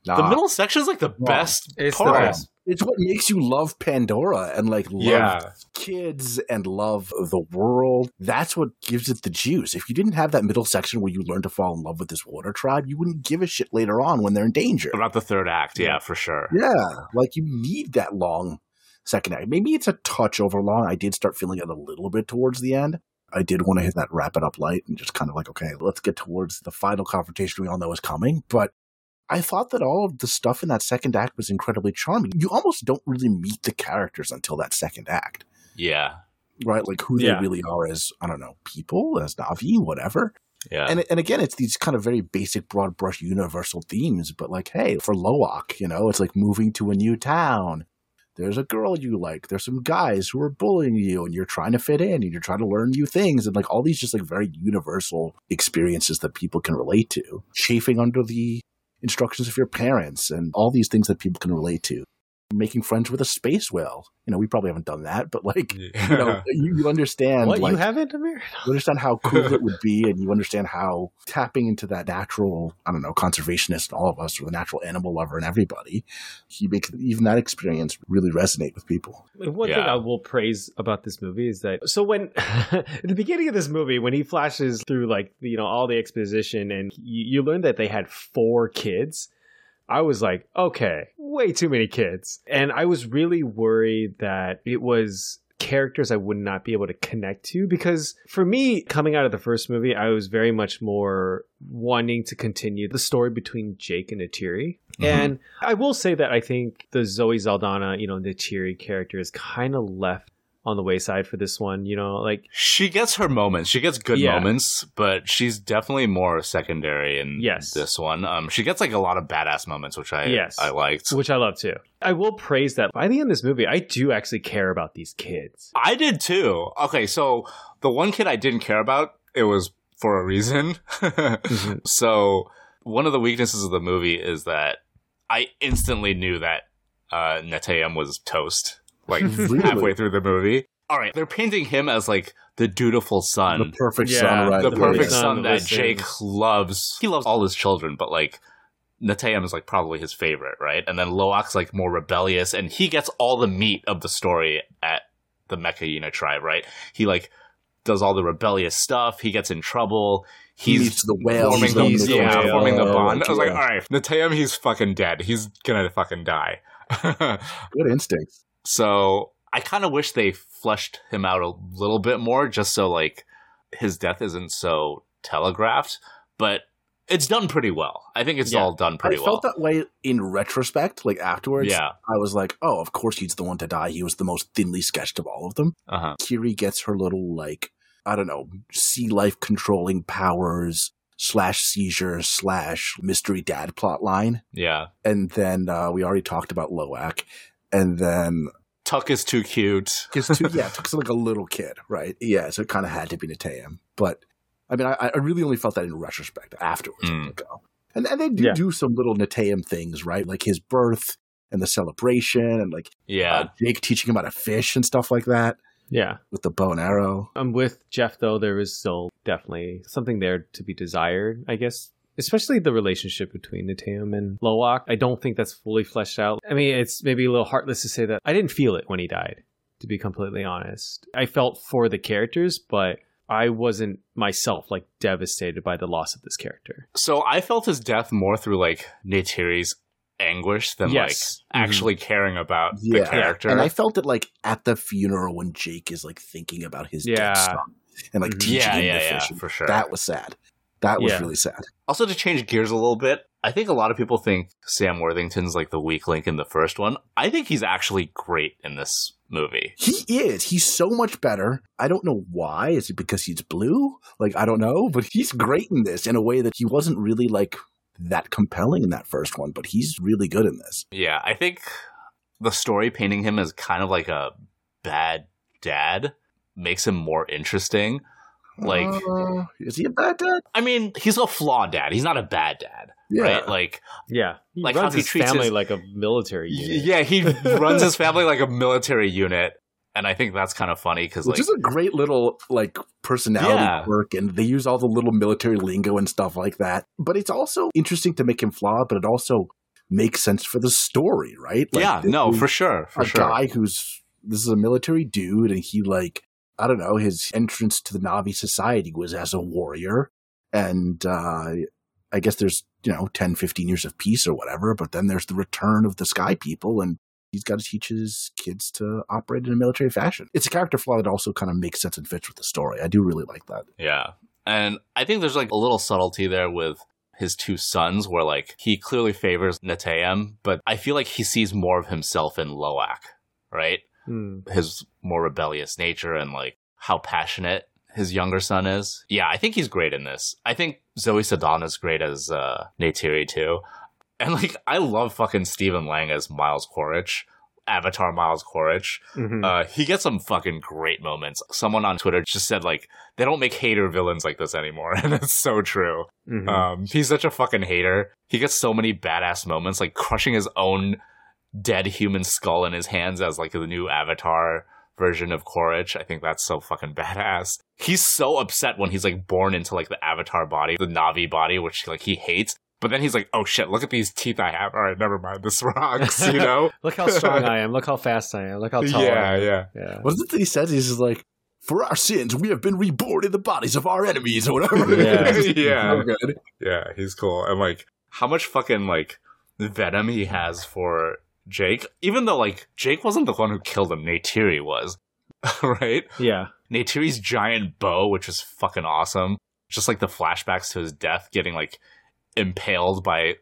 The middle section is like the best It's the part. best. It's what makes you love Pandora and like love Yeah. kids and love the world. That's what gives it the juice. If you didn't have that middle section where you learn to fall in love with this water tribe, you wouldn't give a shit later on when they're in danger. About the third act, yeah, for sure. Yeah, like you need that long second act. Maybe it's a touch over long. I did start feeling it a little bit towards the end. I did want to hit that wrap it up light and just kind of like, okay, let's get towards the final confrontation we all know is coming. But I thought that all of the stuff in that second act was incredibly charming. You almost don't really meet the characters until that second act, Yeah. right? Like who Yeah. they really are as, I don't know, people, as Navi, whatever. Yeah. And and again, it's these kind of very basic, broad brush, universal themes. But like, hey, for Loak, you know, it's like moving to a new town. There's a girl you like. There's some guys who are bullying you, and you're trying to fit in, and you're trying to learn new things, and like all these just like very universal experiences that people can relate to. Chafing under the instructions of your parents, and all these things that people can relate to. Making friends with a space whale. You know, we probably haven't done that, but like, you know, you, you understand. What like, you haven't, Amir? you understand how cool it would be, and you understand how tapping into that natural, I don't know, conservationist in all of us, or the natural animal lover in everybody, he makes even that experience really resonate with people. One thing I will praise about this movie is that so when at the beginning of this movie, when he flashes through like you know all the exposition and you, you learn that they had four kids, I was like, okay, way too many kids, and I was really worried that it was characters I would not be able to connect to because for me coming out of the first movie I was very much more wanting to continue the story between Jake and Neytiri Mhm. and I will say that I think the Zoe Saldana, you know, Neytiri character is kind of left on the wayside for this one. You know, like She gets her moments. She gets good Yeah. moments, but she's definitely more secondary in Yes. this one. Um, she gets like a lot of badass moments, which I Yes. I liked. which I love too. I will praise that by the end of this movie, I do actually care about these kids. I did too. Okay, so the one kid I didn't care about, it was for a reason. So one of the weaknesses of the movie is that I instantly knew that uh, Neteyam was toast. Like Really? halfway through the movie. All right, they're painting him as like the dutiful son. The perfect Yeah, son, right? the the perfect son son that that listens. Jake loves. He loves all his children, but like Neteyam is like probably his favorite, right? And then Loak's like more rebellious, and he gets all the meat of the story at the Metkayina tribe, right? He like does all the rebellious stuff. He gets in trouble. He's meets the whale. forming the, he's the yeah, whale. forming the bond. I was like, all right, Neteyam, he's fucking dead. He's gonna fucking die. Good instincts. So I kind of wish they fleshed him out a little bit more, just so like his death isn't so telegraphed. But it's done pretty well. I think it's Yeah. all done pretty well. I well. felt that way in retrospect, like afterwards. yeah. I was like, oh, of course he's the one to die. He was the most thinly sketched of all of them. Uh huh. Kiri gets her little like I don't know sea life controlling powers slash seizure slash mystery dad plot line, Yeah. and then uh, we already talked about Loak, and then Tuck is too cute. because yeah, Tuck's like a little kid, right? Yeah, so it kind of had to be Neteyam, but I mean, I, I really only felt that in retrospect afterwards. Mm. Like. And and they do Yeah. do some little Neteyam things, right? Like his birth and the celebration, and like Yeah. uh, Jake teaching him how to fish and stuff like that Yeah. with the bow and arrow. I'm with Jeff though. There is still definitely something there to be desired, I guess. Especially the relationship between Neteyam and Loak. I don't think that's fully fleshed out. I mean, it's maybe a little heartless to say that I didn't feel it when he died, to be completely honest. I felt for the characters, but I wasn't myself like devastated by the loss of this character. So I felt his death more through like Neytiri's anguish than Yes. like actually caring about Yeah. the character. And I felt it like at the funeral when Jake is like thinking about his Yeah. dead son and like Mhm. teaching Yeah, him yeah, to yeah, fish. for sure. That was sad. That was Yeah. really sad. Also, to change gears a little bit, I think a lot of people think Sam Worthington's like the weak link in the first one. I think he's actually great in this movie. He is. He's so much better. I don't know why. Is it because he's blue? Like I don't know, but he's great in this in a way that he wasn't really like that compelling in that first one, but he's really good in this. Yeah, I think the story painting him as kind of like a bad dad makes him more interesting. Like, Uh, is he a bad dad? I mean, he's a flawed dad. He's not a bad dad, Yeah. right? Like, Yeah, he Like, runs how he his treats family his- like a military unit. yeah, he runs his family like a military unit, and I think that's kind of funny because Which like, is a great little like personality Yeah. quirk, and they use all the little military lingo and stuff like that. But it's also interesting to make him flawed, but it also makes sense for the story, right? Like, yeah, no, for sure, for a sure. guy who's this is a military dude, and he like I don't know his entrance to the Navi society was as a warrior, and uh, I guess there's you know 10, 15 years of peace or whatever, but then there's the return of the Sky People, and he's got to teach his kids to operate in a military fashion. It's a character flaw that also kind of makes sense and fits with the story. I do really like that. Yeah. And I think there's like a little subtlety there with his two sons where like he clearly favors Neteyam, but I feel like he sees more of himself in Loak, right? Hmm. His more rebellious nature and like how passionate his younger son is. Yeah, I think he's great in this. I think Zoe Saldana's great as uh Neytiri too. And like I love fucking Stephen Lang as Miles Quaritch. Avatar Miles Quaritch. Mhm. Uh, he gets some fucking great moments. Someone on Twitter just said like they don't make hater villains like this anymore, and it's so true. Mhm. Um, he's such a fucking hater. He gets so many badass moments, like crushing his own dead human skull in his hands as like the new Avatar version of Quaritch. I think that's so fucking badass. He's so upset when he's like born into like the Avatar body, the Navi body, which like he hates. But then he's like, "Oh shit! Look at these teeth I have. All right, never mind. This rocks." You know? Look how strong I am. Look how fast I am. Look how tall I yeah, am. yeah. Yeah. What is it that he says? He's just like, "For our sins, we have been reborn in the bodies of our enemies," or whatever. Yeah. Yeah. so good. Yeah, he's cool. And like how much fucking like venom he has for Jake. Even though like Jake wasn't the one who killed him, Neytiri was. right? Yeah. Neytiri's giant bow, which was fucking awesome. Just like the flashbacks to his death getting like impaled by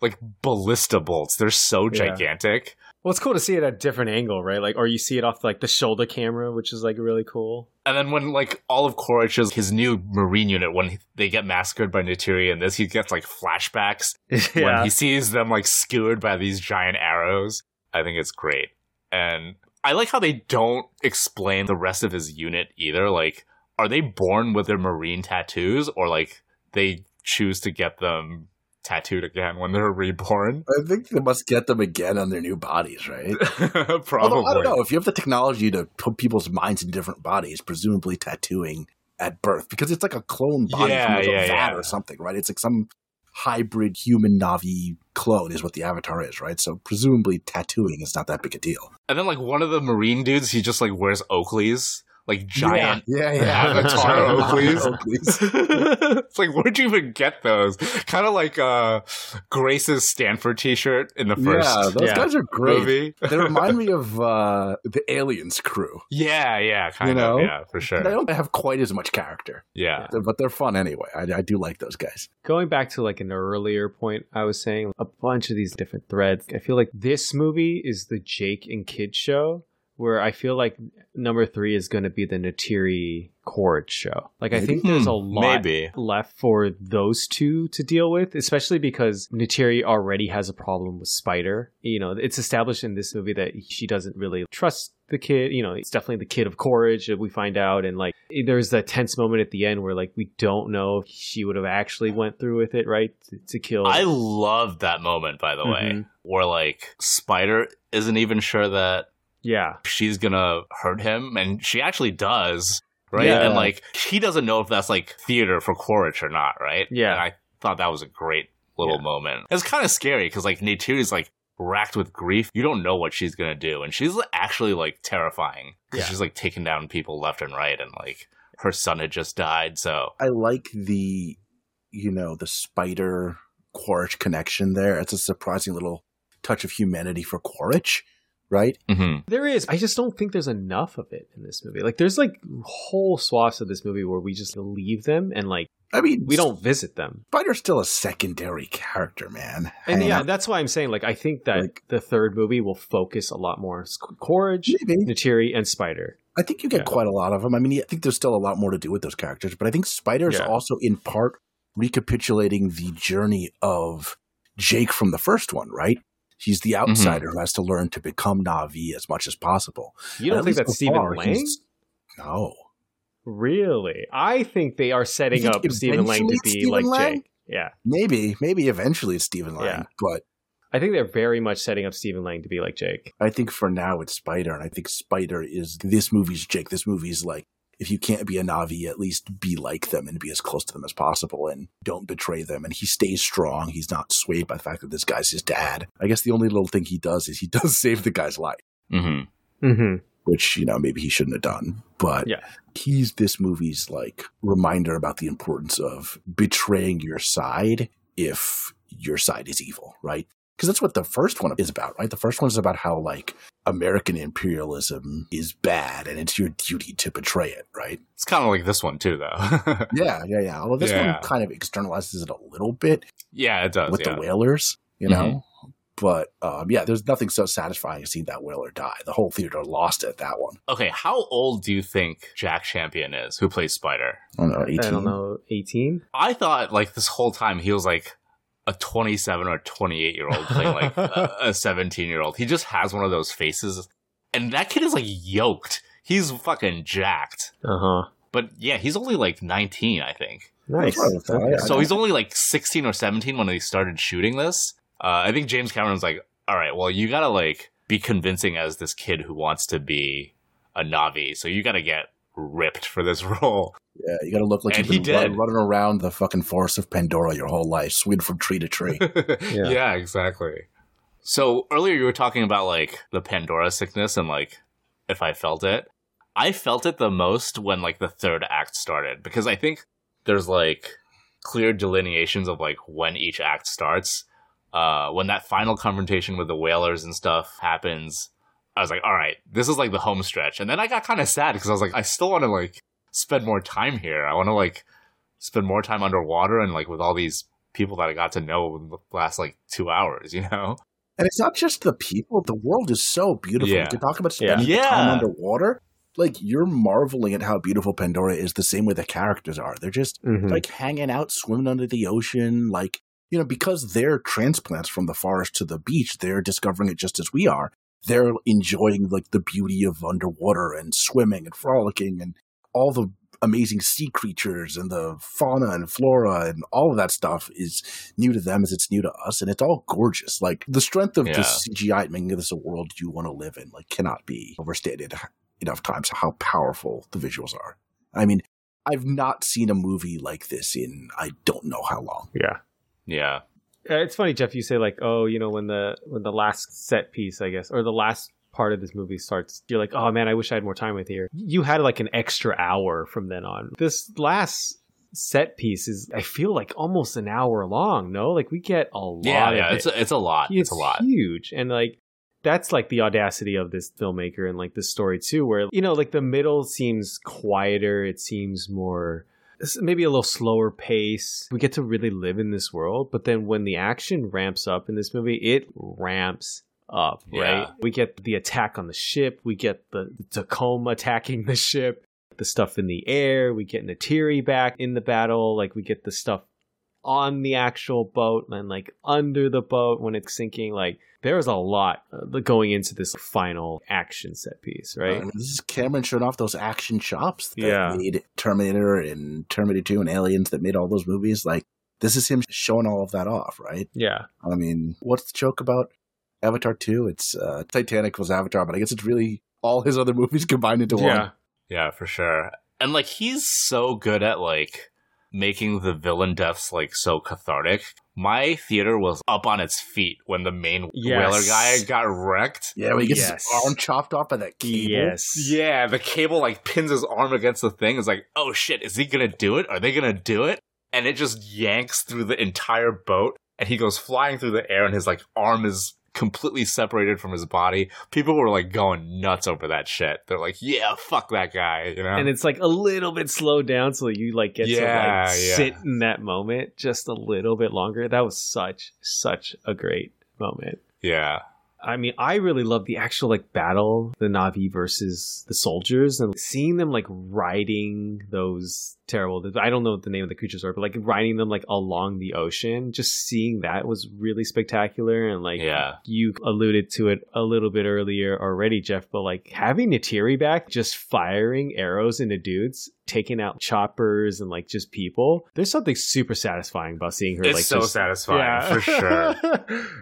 like ballista bolts. They're so gigantic. Well, it's cool to see it at a different angle, right? Like, or you see it off like the shoulder camera, which is like really cool. And then when like all of Quaritch's his new marine unit when they get massacred by Neytiri and this he gets like flashbacks when he sees them like skewered by these giant arrows. I think it's great. And I like how they don't explain the rest of his unit either. Like, are they born with their marine tattoos or like they choose to get them tattooed again when they're reborn? I think they must get them again on their new bodies, right? Probably. Although I don't know if you have the technology to put people's minds in different bodies, presumably tattooing at birth, because it's like a clone body Yeah, from like yeah, a vat yeah. or something, right? It's like some hybrid human Navi clone is what the avatar is, right? So presumably tattooing is not that big a deal. And then like one of the marine dudes, he just like wears Oakleys, like giant yeah, yeah, Avatar Oakleys. Oakleys. it's like where'd you even get those? Kind of like uh Grace's Stanford T-shirt in the first yeah, those yeah, guys are great. movie. they remind me of uh, the Aliens crew. yeah, yeah, kind You know? of, yeah, for sure. They don't have quite as much character, Yeah, but they're fun anyway. I, I do like those guys. Going back to like an earlier point, I was saying a bunch of these different threads. I feel like this movie is the Jake and Kid show, where I feel like number three is going to be the Neytiri Quaritch show. Like, I think there's a Hmm, lot maybe. left for those two to deal with, especially because Neytiri already has a problem with Spider. You know, it's established in this movie that she doesn't really trust the kid. You know, it's definitely the kid of Quaritch that we find out. And like, there's that tense moment at the end where like we don't know if she would have actually went through with it, right? To, to kill. I love that moment. By the way, Mhm. where like Spider isn't even sure that yeah. she's gonna hurt him, and she actually does, right? Yeah. And like he doesn't know if that's like theater for Quaritch or not, right? Yeah. And I thought that was a great little Yeah. moment. It's kind of scary because like Neytiri's like racked with grief. You don't know what she's gonna do, and she's actually like terrifying because Yeah. she's like taking down people left and right, and like her son had just died. So I like the, you know, the spider Quaritch connection there. It's a surprising little touch of humanity for Quaritch, right? mhm. There is. I just don't think there's enough of it in this movie. Like, there's like whole swaths of this movie where we just leave them and like I mean, we don't visit them. Spider's still a secondary character, man. And Hanging yeah, out- that's why I'm saying like I think that Like- the third movie will focus a lot more on Quaritch, maybe. Neytiri, and Spider. I think you get Yeah. quite a lot of them. I mean, I think there's still a lot more to do with those characters, but I think Spider is Yeah. also in part recapitulating the journey of Jake from the first one, right? He's the Mm-hmm. outsider who has to learn to become Navi as much as possible. You don't think that's Stephen far, Lang? No. Really? I think they are setting up Stephen Lang to be Stephen like Lang? Jake. Yeah. Maybe, maybe eventually it's Stephen Lang, Yeah. but I think they're very much setting up Stephen Lang to be like Jake. I think for now it's Spider, and I think Spider is this movie's Jake. This movie's like, if you can't be a Navi, at least be like them and be as close to them as possible and don't betray them. And he stays strong. He's not swayed by the fact that this guy's his dad. I guess the only little thing he does is he does save the guy's life, Mhm. Mm-hmm. which, you know, maybe he shouldn't have done. But Yeah. he's this movie's like reminder about the importance of betraying your side if your side is evil, right? Because that's what the first one is about, right? The first one is about how like American imperialism is bad and it's your duty to betray it, right? it's kind of like this one too, though. Yeah, yeah, yeah. Although this Yeah. one kind of externalizes it a little bit yeah, it does. with yeah. the whalers, you know? But um, yeah, there's nothing so satisfying as seeing that whaler die. The whole theater lost it at that one. Okay, how old do you think Jack Champion is, who plays Spider? I don't know, 18. I don't know, 18? I thought like this whole time he was like a 27 or 28 year old playing like a 17 year old. He just has one of those faces, and that kid is like yoked. He's fucking jacked. Uh huh. But yeah, he's only like 19, I think. Nice. That's what I thought, Okay. yeah. So he's only like 16 or 17 when they started shooting this. Uh, I think James Cameron's like, all right, well, you gotta like be convincing as this kid who wants to be a Navi. So you gotta get ripped for this role. Yeah, you got to look like And you've he been run- running around the fucking forest of Pandora your whole life, swinging from tree to tree. yeah. exactly. So earlier you were talking about like the Pandora sickness and like if I felt it. I felt it the most when like the third act started because I think there's like clear delineations of like when each act starts. Uh, when that final confrontation with the whalers and stuff happens, I was like, all right, this is like the home stretch. And then I got kind of sad because I was like, I still want to like spend more time here. I want to like spend more time underwater and like with all these people that I got to know in the last like two hours, you know? and it's not just the people; the world is so beautiful. Yeah. To talk about Yeah. spending time underwater, like you're marveling at how beautiful Pandora is. The same way the characters are. They're just Mhm. like hanging out, swimming under the ocean, like you know, because they're transplants from the forest to the beach. They're discovering it just as we are. They're enjoying like the beauty of underwater and swimming and frolicking and all the amazing sea creatures and the fauna and flora and all of that stuff is new to them as it's new to us and it's all gorgeous like the strength of Yeah. just cgi making this a world you want to live in like cannot be overstated enough times how powerful the visuals are i mean i've not seen a movie like this in i don't know how long Yeah. Yeah. Uh, It's funny, Jeff. You say like, oh, you know, when the when the last set piece, I guess, or the last part of this movie starts, you're like, oh man, I wish I had more time with here. You had like an extra hour from then on. This last set piece is, I feel like almost an hour long. No, like we get a lot. Yeah, of yeah. it. It's a, it's a lot. It's, a lot. huge and like that's like the audacity of this filmmaker and like this story too where you know like the middle seems quieter it seems more it's maybe a little slower pace. We get to really live in this world but then when the action ramps up in this movie it ramps up right? Yeah. we get the attack on the ship. We get the, the tulkun attacking the ship. The stuff in the air. We get Neytiri back in the battle. Like we get the stuff on the actual boat and like under the boat when it's sinking like there's a lot uh, going into this final action set piece right I mean, this is cameron showing off those action chops that Yeah. made terminator and terminator 2 and aliens that made all those movies like this is him showing all of that off right yeah I mean, what's the joke about Avatar 2? It's uh, Titanic was Avatar, but I guess it's really all his other movies combined into yeah one. Yeah, for sure. And like he's so good at like making the villain deaths like so cathartic. My theater was up on its feet when the main Yes. whaler guy got wrecked. Yeah, when he gets Yes. his arm chopped off by that cable. Yes. Yeah, the cable like pins his arm against the thing. It's like, oh shit, is he gonna do it? Are they gonna do it? And it just yanks through the entire boat, and he goes flying through the air, and his like arm is completely separated from his body. People were like going nuts over that shit. They're like, yeah, fuck that guy, you know? and it's like a little bit slowed down so you like get Yeah, to like yeah. sit in that moment just a little bit longer that was such such a great moment yeah. I mean, I really love the actual like battle, the Navi versus the soldiers, and seeing them like riding those terrible. I don't know what the name of the creatures are, but like riding them like along the ocean. Just seeing that was really spectacular, and like Yeah. you alluded to it a little bit earlier already, Jeff. But like having Neytiri back, just firing arrows into dudes, taking out choppers and like just people. There's something super satisfying about seeing her. It's like so just, satisfying for sure.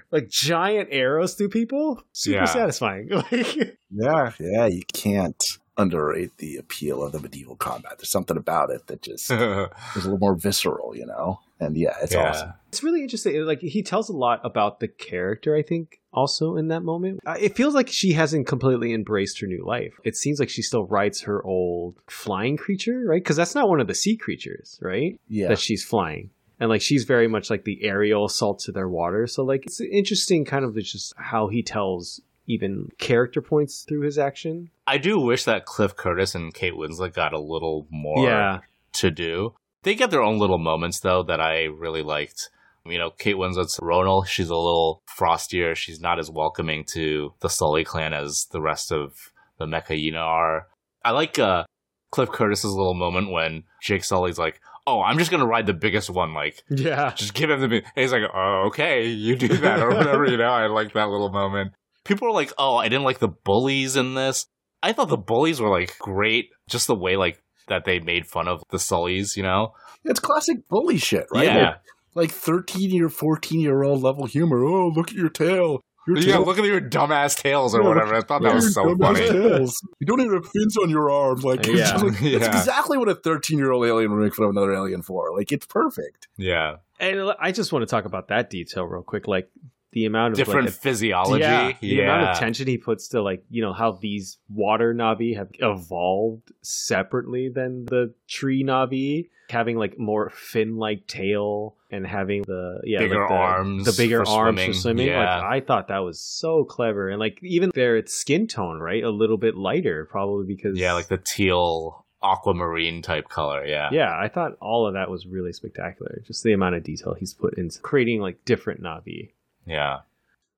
like giant arrows through people, super Yeah. satisfying. Like, Yeah, yeah, you can't underrate the appeal of the medieval combat. There's something about it that just is a little more visceral, you know? And yeah, it's Yeah. awesome. it's really interesting. Like he tells a lot about the character. I think also in that moment, uh, it feels like she hasn't completely embraced her new life. It seems like she still rides her old flying creature, right? Because that's not one of the sea creatures, right? Yeah. That she's flying. And like she's very much like the aerial salt to their water. So like it's interesting kind of it's just how he tells even character points through his action. I do wish that Cliff Curtis and Kate Winslet got a little more yeah. to do. They get their own little moments though that I really liked. You know, Kate Winslet's Ronal, she's a little frostier. She's not as welcoming to the Sully clan as the rest of the Mecha are. I like uh, Cliff Curtis's little moment when Jake Sully's like, "Oh, I'm just gonna ride the biggest one. Like, Yeah. just give him the." And he's like, "Oh, okay, you do that or whatever." you know, I like that little moment. People are like, "Oh, I didn't like the bullies in this." I thought the bullies were like great, just the way like that they made fun of the Sullys. You know? It's classic bully shit, right? Yeah. Like, like 13 year, 14 year old level humor. Oh, look at your tail. Your Yeah, tail. look at your dumbass tails or Yeah, whatever. I thought that was so funny. tails. You don't even have fins on your arms. Like, it's, Yeah. just like- it's Yeah. exactly what a 13 year old alien would make fun of another alien for. Like, it's perfect. Yeah, And I just want to talk about that detail real quick. Like the amount of different like, physiology. Yeah, Yeah, the amount of tension he puts to like you know how these water Navi have evolved separately than the tree Navi, having like more fin-like tail and having the yeah Bigger like the, arms the bigger for arms swimming. for swimming. Yeah. Like I thought that was so clever, and like even their skin tone, right, a little bit lighter, probably because yeah, like the teal aquamarine type color. Yeah, yeah, I thought all of that was really spectacular. Just the amount of detail he's put into creating like different Navi. Yeah,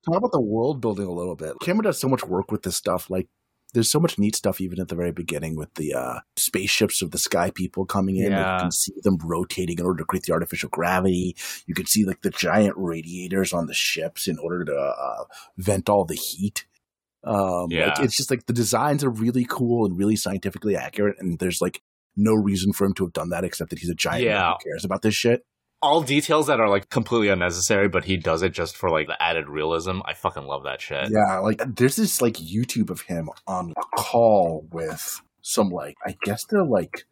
Talk about the world building a little bit. Cameron does so much work with this stuff. Like, there's so much neat stuff even at the very beginning with the uh, spaceships of the sky people coming in. Like, Yeah. you can see them rotating in order to create the artificial gravity. You can see like the giant radiators on the ships in order to uh, vent all the heat. Um, Yeah. like, it's just like the designs are really cool and really scientifically accurate. And there's like no reason for him to have done that except that he's a giant man Yeah. who cares about this shit. All details that are like completely unnecessary, but he does it just for like the added realism. I fucking love that shit. Yeah, like there's this like YouTube of him on a call with some like I guess they're like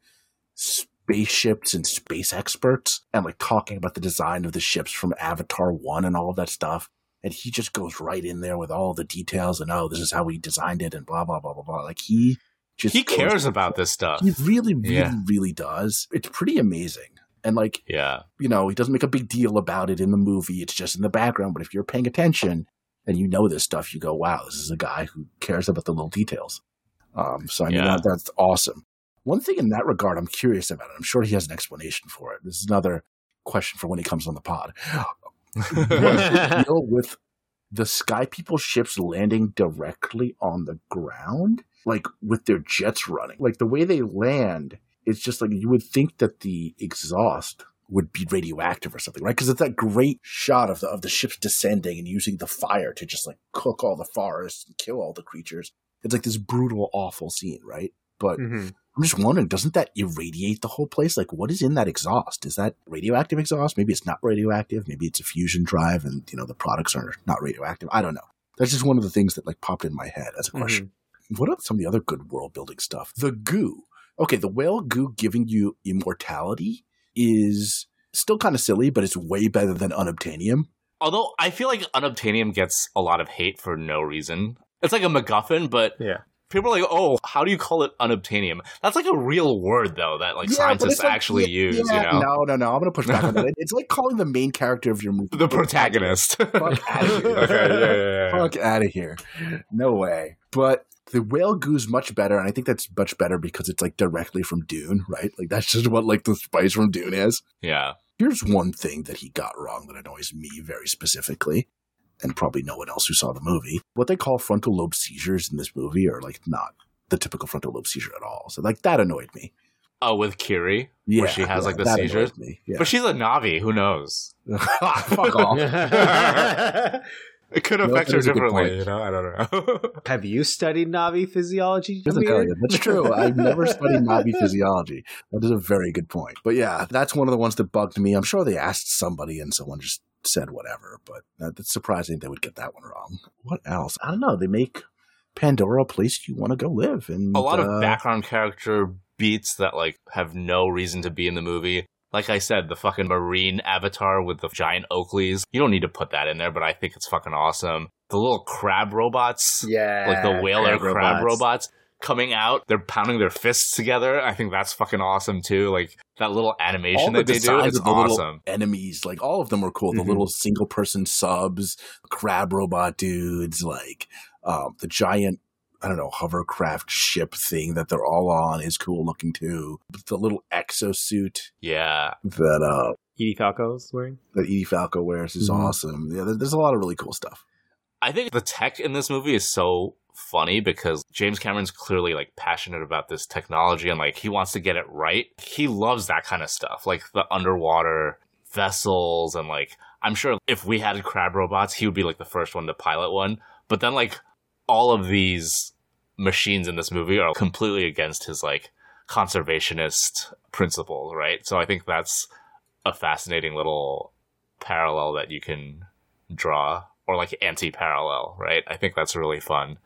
spaceships and space experts and like talking about the design of the ships from Avatar 1 and all of that stuff. And he just goes right in there with all the details and oh, this is how we designed it and blah blah blah blah blah. Like he just He cares about this stuff. He really, really, Yeah. really does. It's pretty amazing. And like Yeah, you know, he doesn't make a big deal about it in the movie. It's just in the background. But if you're paying attention and you know this stuff, you go, wow, this is a guy who cares about the little details. Um, so I mean, Yeah. that, that's awesome. One thing in that regard, I'm curious about it. I'm sure he has an explanation for it. This is another question for when he comes on the pod. The deal with the Sky People ships landing directly on the ground? Like with their jets running? Like the way they land, it's just like you would think that the exhaust would be radioactive or something, right? Because it's that great shot of the of the ships descending and using the fire to just like cook all the forests and kill all the creatures. It's like this brutal, awful scene, right? But Mhm. I'm just wondering, doesn't that irradiate the whole place? Like, what is in that exhaust? Is that radioactive exhaust? Maybe it's not radioactive. Maybe it's a fusion drive, and you know the products are not radioactive. I don't know. That's just one of the things that like popped in my head as a question. What are some of the other good world building stuff? The goo. Okay, the whale goo giving you immortality is Still kind of silly, but it's way better than Unobtanium. Although I feel like Unobtanium gets a lot of hate for no reason. It's like a MacGuffin, but Yeah. People are like, "Oh, how do you call it unobtanium?" That's like a real word, though, that like Yeah, scientists like- actually yeah, use. yeah, you know, No, no, no. I'm going to push back on that. It's like calling the main character of your movie the protagonist. Fuck here. okay, yeah, yeah, yeah. Fuck out of here. No way. But the whale goo's much better, and I think that's much better because it's like directly from Dune, right? Like that's just what like the spice from Dune is. Yeah. Here's one thing that he got wrong that annoys me very specifically, and probably no one else who saw the movie. What they call frontal lobe seizures in this movie are like not the typical frontal lobe seizure at all. So like that annoyed me. Oh, with Kiri, Yeah, where she has yeah, like the seizures. Me. Yeah. But she's a Navi. Who knows? Fuck off. It could affect that her is a good differently. point. You know, I don't know. Have you studied Na'vi physiology? Doesn't tell you. That's true. I've never studied Na'vi physiology. That is a very good point. But yeah, that's one of the ones that bugged me. I'm sure they asked somebody and someone just said whatever, but that's surprising they would get that one wrong. What else? I don't know. They make Pandora a place you want to go live. And a lot uh, of background character beats that like have no reason to be in the movie. Like I said, the fucking marine avatar with the giant Oakleys. You don't need to put that in there, but I think it's fucking awesome. The little crab robots, Yeah. like the whaler crab, robots. robots. coming out, they're pounding their fists together. I think that's fucking awesome too. Like that little all animation the that they do is the awesome. enemies, like all of them were cool. The Mhm. little single person subs, crab robot dudes, like um, the giant, I don't know, hovercraft ship thing that they're all on is cool looking too. The little exosuit Yeah. that uh Edie Falco's wearing. that Edie Falco wears is Mhm. awesome. Yeah, there's a lot of really cool stuff. I think the tech in this movie is so funny because James Cameron's clearly like passionate about this technology and like he wants to get it right. He loves that kind of stuff, like the underwater vessels and like I'm sure if we had crab robots, he would be like the first one to pilot one. But then like all of these machines in this movie are completely against his like conservationist principles, right? So I think that's a fascinating little parallel that you can draw or like anti-parallel, right? I think that's really fun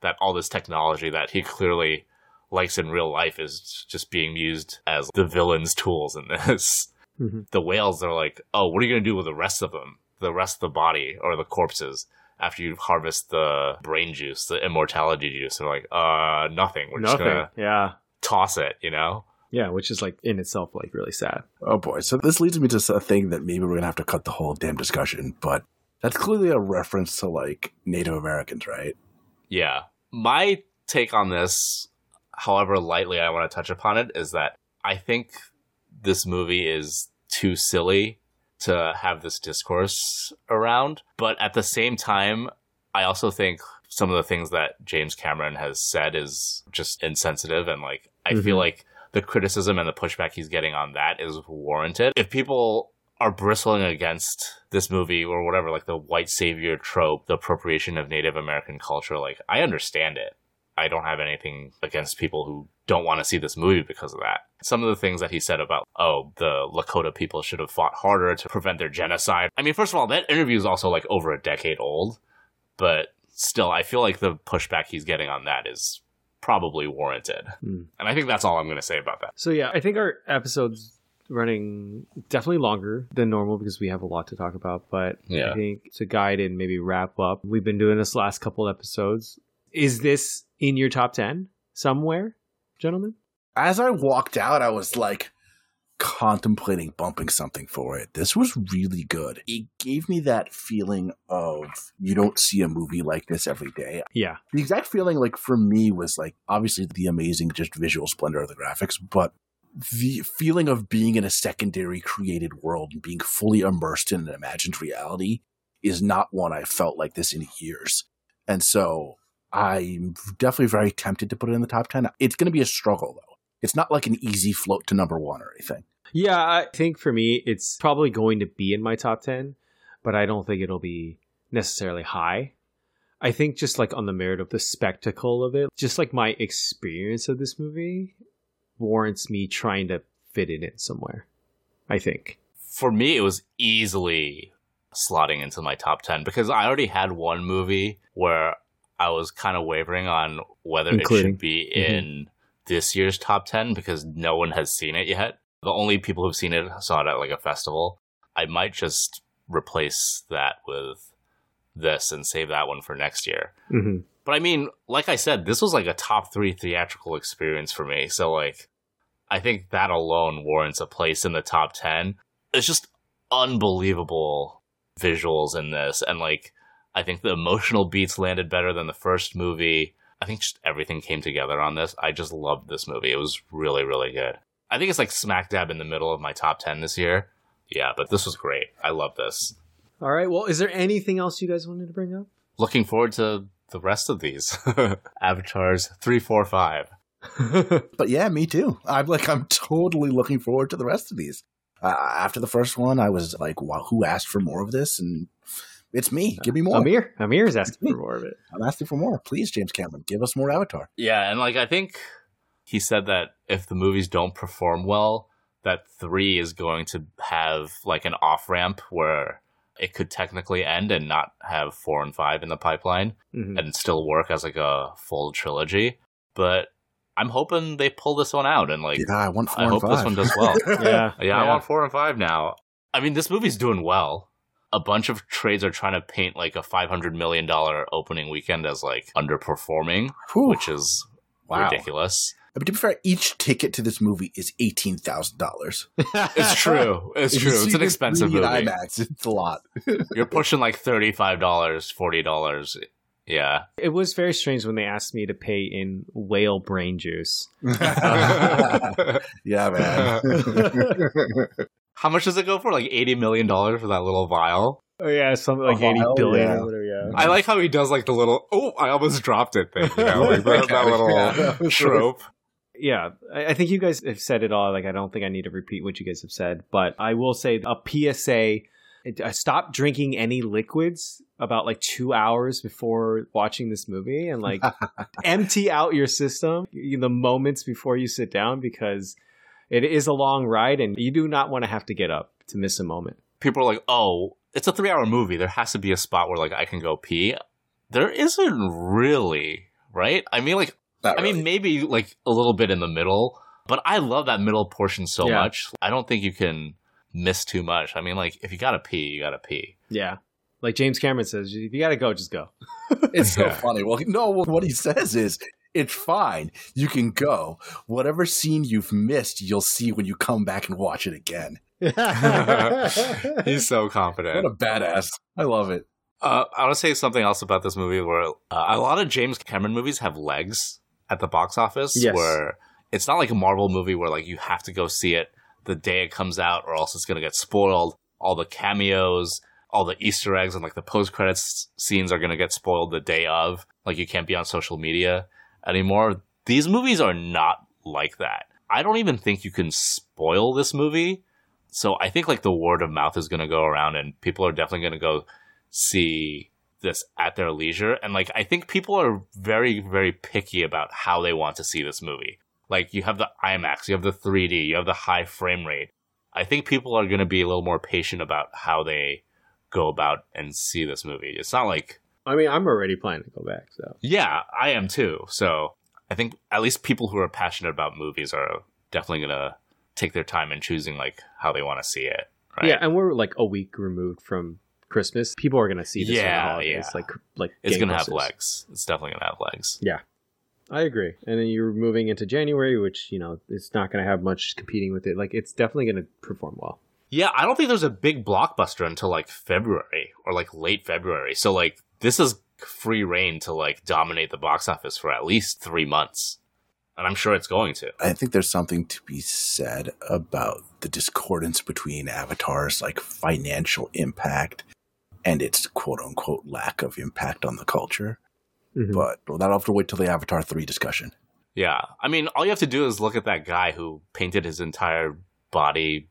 that all this technology that he clearly likes in real life is just being used as the villain's tools in this. Mhm. The whales are like, "Oh, what are you going to do with the rest of them? The rest of the body or the corpses?" After you harvest the brain juice, the immortality juice, they're like, uh, nothing. We're just Nothing. gonna Yeah. toss it, you know? Yeah, which is like in itself like really sad. Oh boy. So this leads me to a thing that maybe we're gonna have to cut the whole damn discussion, but that's clearly a reference to like Native Americans, right? Yeah. My take on this, however lightly I want to touch upon it, is that I think this movie is too silly to have this discourse around. But at the same time, I also think some of the things that James Cameron has said is just insensitive. And like, I feel Mhm. like the criticism and the pushback he's getting on that is warranted. If people are bristling against this movie or whatever, like the white savior trope, the appropriation of Native American culture, like I understand it. I don't have anything against people who don't want to see this movie because of that. Some of the things that he said about, oh, the Lakota people should have fought harder to prevent their genocide. I mean, first of all, that interview is also like over a decade old, but still, I feel like the pushback he's getting on that is probably warranted. Hmm. And I think that's all I'm going to say about that. So yeah, I think our episode's running definitely longer than normal because we have a lot to talk about. But Yeah. I think to guide and maybe wrap up, we've been doing this last couple episodes. Is this in your top ten somewhere, gentlemen? As I walked out, I was like contemplating bumping something for it. This was really good. It gave me that feeling of you don't see a movie like this every day. Yeah. The exact feeling, like for me, was like obviously the amazing just visual splendor of the graphics, but the feeling of being in a secondary created world and being fully immersed in an imagined reality is not one I felt like this in years. And so I'm definitely very tempted to put it in the top 10. It's going to be a struggle, though. It's not like an easy float to number one or anything. Yeah, I think for me, it's probably going to be in my top 10, but I don't think it'll be necessarily high. I think just like on the merit of the spectacle of it, just like my experience of this movie warrants me trying to fit it in somewhere. I think. For me, it was easily slotting into my top 10 because I already had one movie where I was kind of wavering on whether it should be Mhm. in this year's top 10 because no one has seen it yet. The only people who've seen it saw it at like a festival. I might just replace that with this and save that one for next year. hmm But I mean, like I said, this was like a top three theatrical experience for me. So like, I think that alone warrants a place in the top 10. It's just unbelievable visuals in this. And like, I think the emotional beats landed better than the first movie. I think just everything came together on this. I just loved this movie. It was really, really good. I think it's like smack dab in the middle of my top 10 this year. Yeah, but this was great. I love this. All right. Well, is there anything else you guys wanted to bring up? Looking forward to the rest of these. Avatars three, four, five. But yeah, me too. I'm like, I'm totally looking forward to the rest of these. Uh, after the first one, I was like, wow, who asked for more of this? And it's me. Give me more. Amir. Amir is asking for more of it. I'm asking for more. Please, James Cameron, give us more Avatar. Yeah, and like I think he said that if the movies don't perform well, that three is going to have like an off ramp where it could technically end and not have four and five in the pipeline Mhm. and still work as like a full trilogy. But I'm hoping they pull this one out and like yeah, I want four I and hope five. this one does well. Yeah. Yeah, I'm on four and five now. I mean, this movie's doing well. A bunch of trades are trying to paint like a five hundred million dollar opening weekend as like underperforming, Whew. which is Wow. ridiculous. I mean, to be fair, each ticket to this movie is eighteen thousand dollars. It's true. It's true. It's an expensive movie. IMAX. It's a lot. You're pushing like thirty five dollars, forty dollars. Yeah. It was very strange when they asked me to pay in whale brain juice. yeah, man. How much does it go for? Like eighty million dollars for that little vial. Oh yeah, something like A eighty vial, billion yeah. whatever. Yeah. I like how he does like the little oh I almost dropped it thing. You know, like that, that little Yeah. trope. yeah, I I think you guys have said it all. Like, I don't think I need to repeat what you guys have said, but I will say a PSA: stop drinking any liquids about like two hours before watching this movie, and like empty out your system in the moments before you sit down because it is a long ride, and you do not want to have to get up to miss a moment. people are like, oh, it's a three hour movie. There has to be a spot where like I can go pee. There isn't really, right? I mean, like, Not I really. mean, maybe like a little bit in the middle, but I love that middle portion so Yeah. much. I don't think you can miss too much. I mean, like, if you gotta pee, you gotta pee. Yeah, like James Cameron says, if you got to go, just go. It's so Yeah. funny. Well, no, what he says is, it's fine. You can go. Whatever scene you've missed, you'll see when you come back and watch it again. He's so confident. What a badass. I love it. Uh, I want to say something else about this movie where uh, a lot of James Cameron movies have legs at the box office Yes. where it's not like a Marvel movie where like you have to go see it the day it comes out or else it's going to get spoiled. All the cameos, all the Easter eggs and like the post credits scenes are going to get spoiled the day of. Like you can't be on social media anymore. These movies are not like that. I don't even think you can spoil this movie. So I think like the word of mouth is going to go around and people are definitely going to go see this at their leisure. And like, I think people are very, very picky about how they want to see this movie. Like, you have the IMAX, you have the 3D, you have the high frame rate. I think people are going to be a little more patient about how they go about and see this movie. It's not like, I mean, I'm already planning to go back. So yeah, I am too. So I think at least people who are passionate about movies are definitely going to take their time in choosing like how they want to see it. Right? yeah, and we're like a week removed from Christmas. People are gonna see this. Yeah, holidays, yeah. like like it's going to have legs. It's definitely going to have legs. Yeah. I agree. And then you're moving into January, which you know it's not going to have much competing with it. Like it's definitely going to perform well. Yeah, I don't think there's a big blockbuster until like February or like late February. So like this is free reign to like dominate the box office for at least three months. And I'm sure it's going to. I think there's something to be said about the discordance between Avatar's like financial impact and its quote unquote lack of impact on the culture. Mhm. But well, that'll have to wait till the Avatar 3 discussion. Yeah. I mean, all you have to do is look at that guy who painted his entire body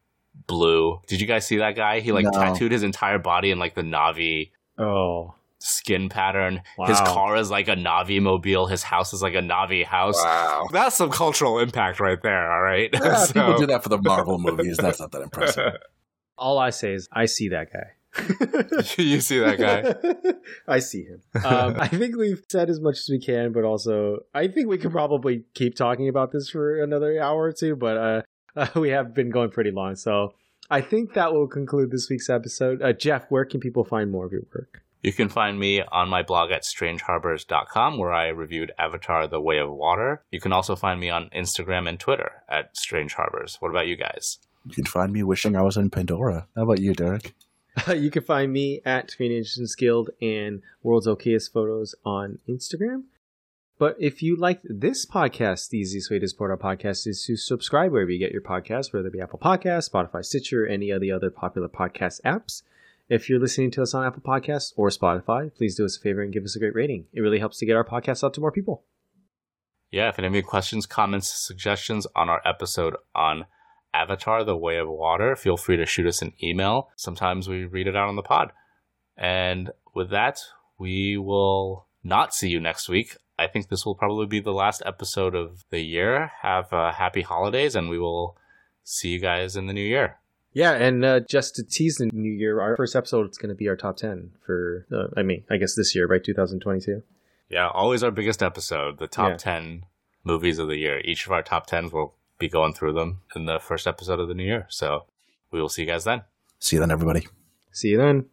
blue. Did you guys see that guy? He like No. tattooed his entire body in like the Na'vi Oh, skin pattern. His car is like a Na'vi mobile. His house is like a Na'vi house. Wow. That's some cultural impact right there, all right? Yeah, So- People do that for the Marvel movies. That's not that impressive. all I say is I see that guy. you see that guy? I see him. Um, I think we've said as much as we can, but also I think we could probably keep talking about this for another hour or two. But uh, uh, we have been going pretty long. So I think that will conclude this week's episode. Uh, Jeff, where can people find more of your work? You can find me on my blog at strangeharbors.com where I reviewed Avatar The Way of Water. You can also find me on Instagram and Twitter at Strange Harbors. What about you guys? You can find me wishing I was in Pandora. How about you, Derek? you can find me at Screen Agents Guild and World's Okayest Photos on Instagram. But if you liked this podcast, the easiest way to support our podcast is to subscribe wherever you get your podcasts, whether it be Apple Podcasts, Spotify, Stitcher, any of the other popular podcast apps. If you're listening to us on Apple Podcasts or Spotify, please do us a favor and give us a great rating. It really helps to get our podcast out to more people. Yeah, if any of you questions, comments, suggestions on our episode on Avatar, The Way of Water, feel free to shoot us an email. Sometimes we read it out on the pod. And with that, we will not see you next week. I think this will probably be the last episode of the year. Have uh, happy holidays, and we will see you guys in the new year. Yeah, and uh, just to tease the new year, our first episode is going to be our top 10 for, uh, I mean, I guess this year, right? 2022. Yeah, always our biggest episode, the top Yeah. 10 movies of the year. Each of our top 10s will be going through them in the first episode of the new year. So we will see you guys then. See you then, everybody. See you then.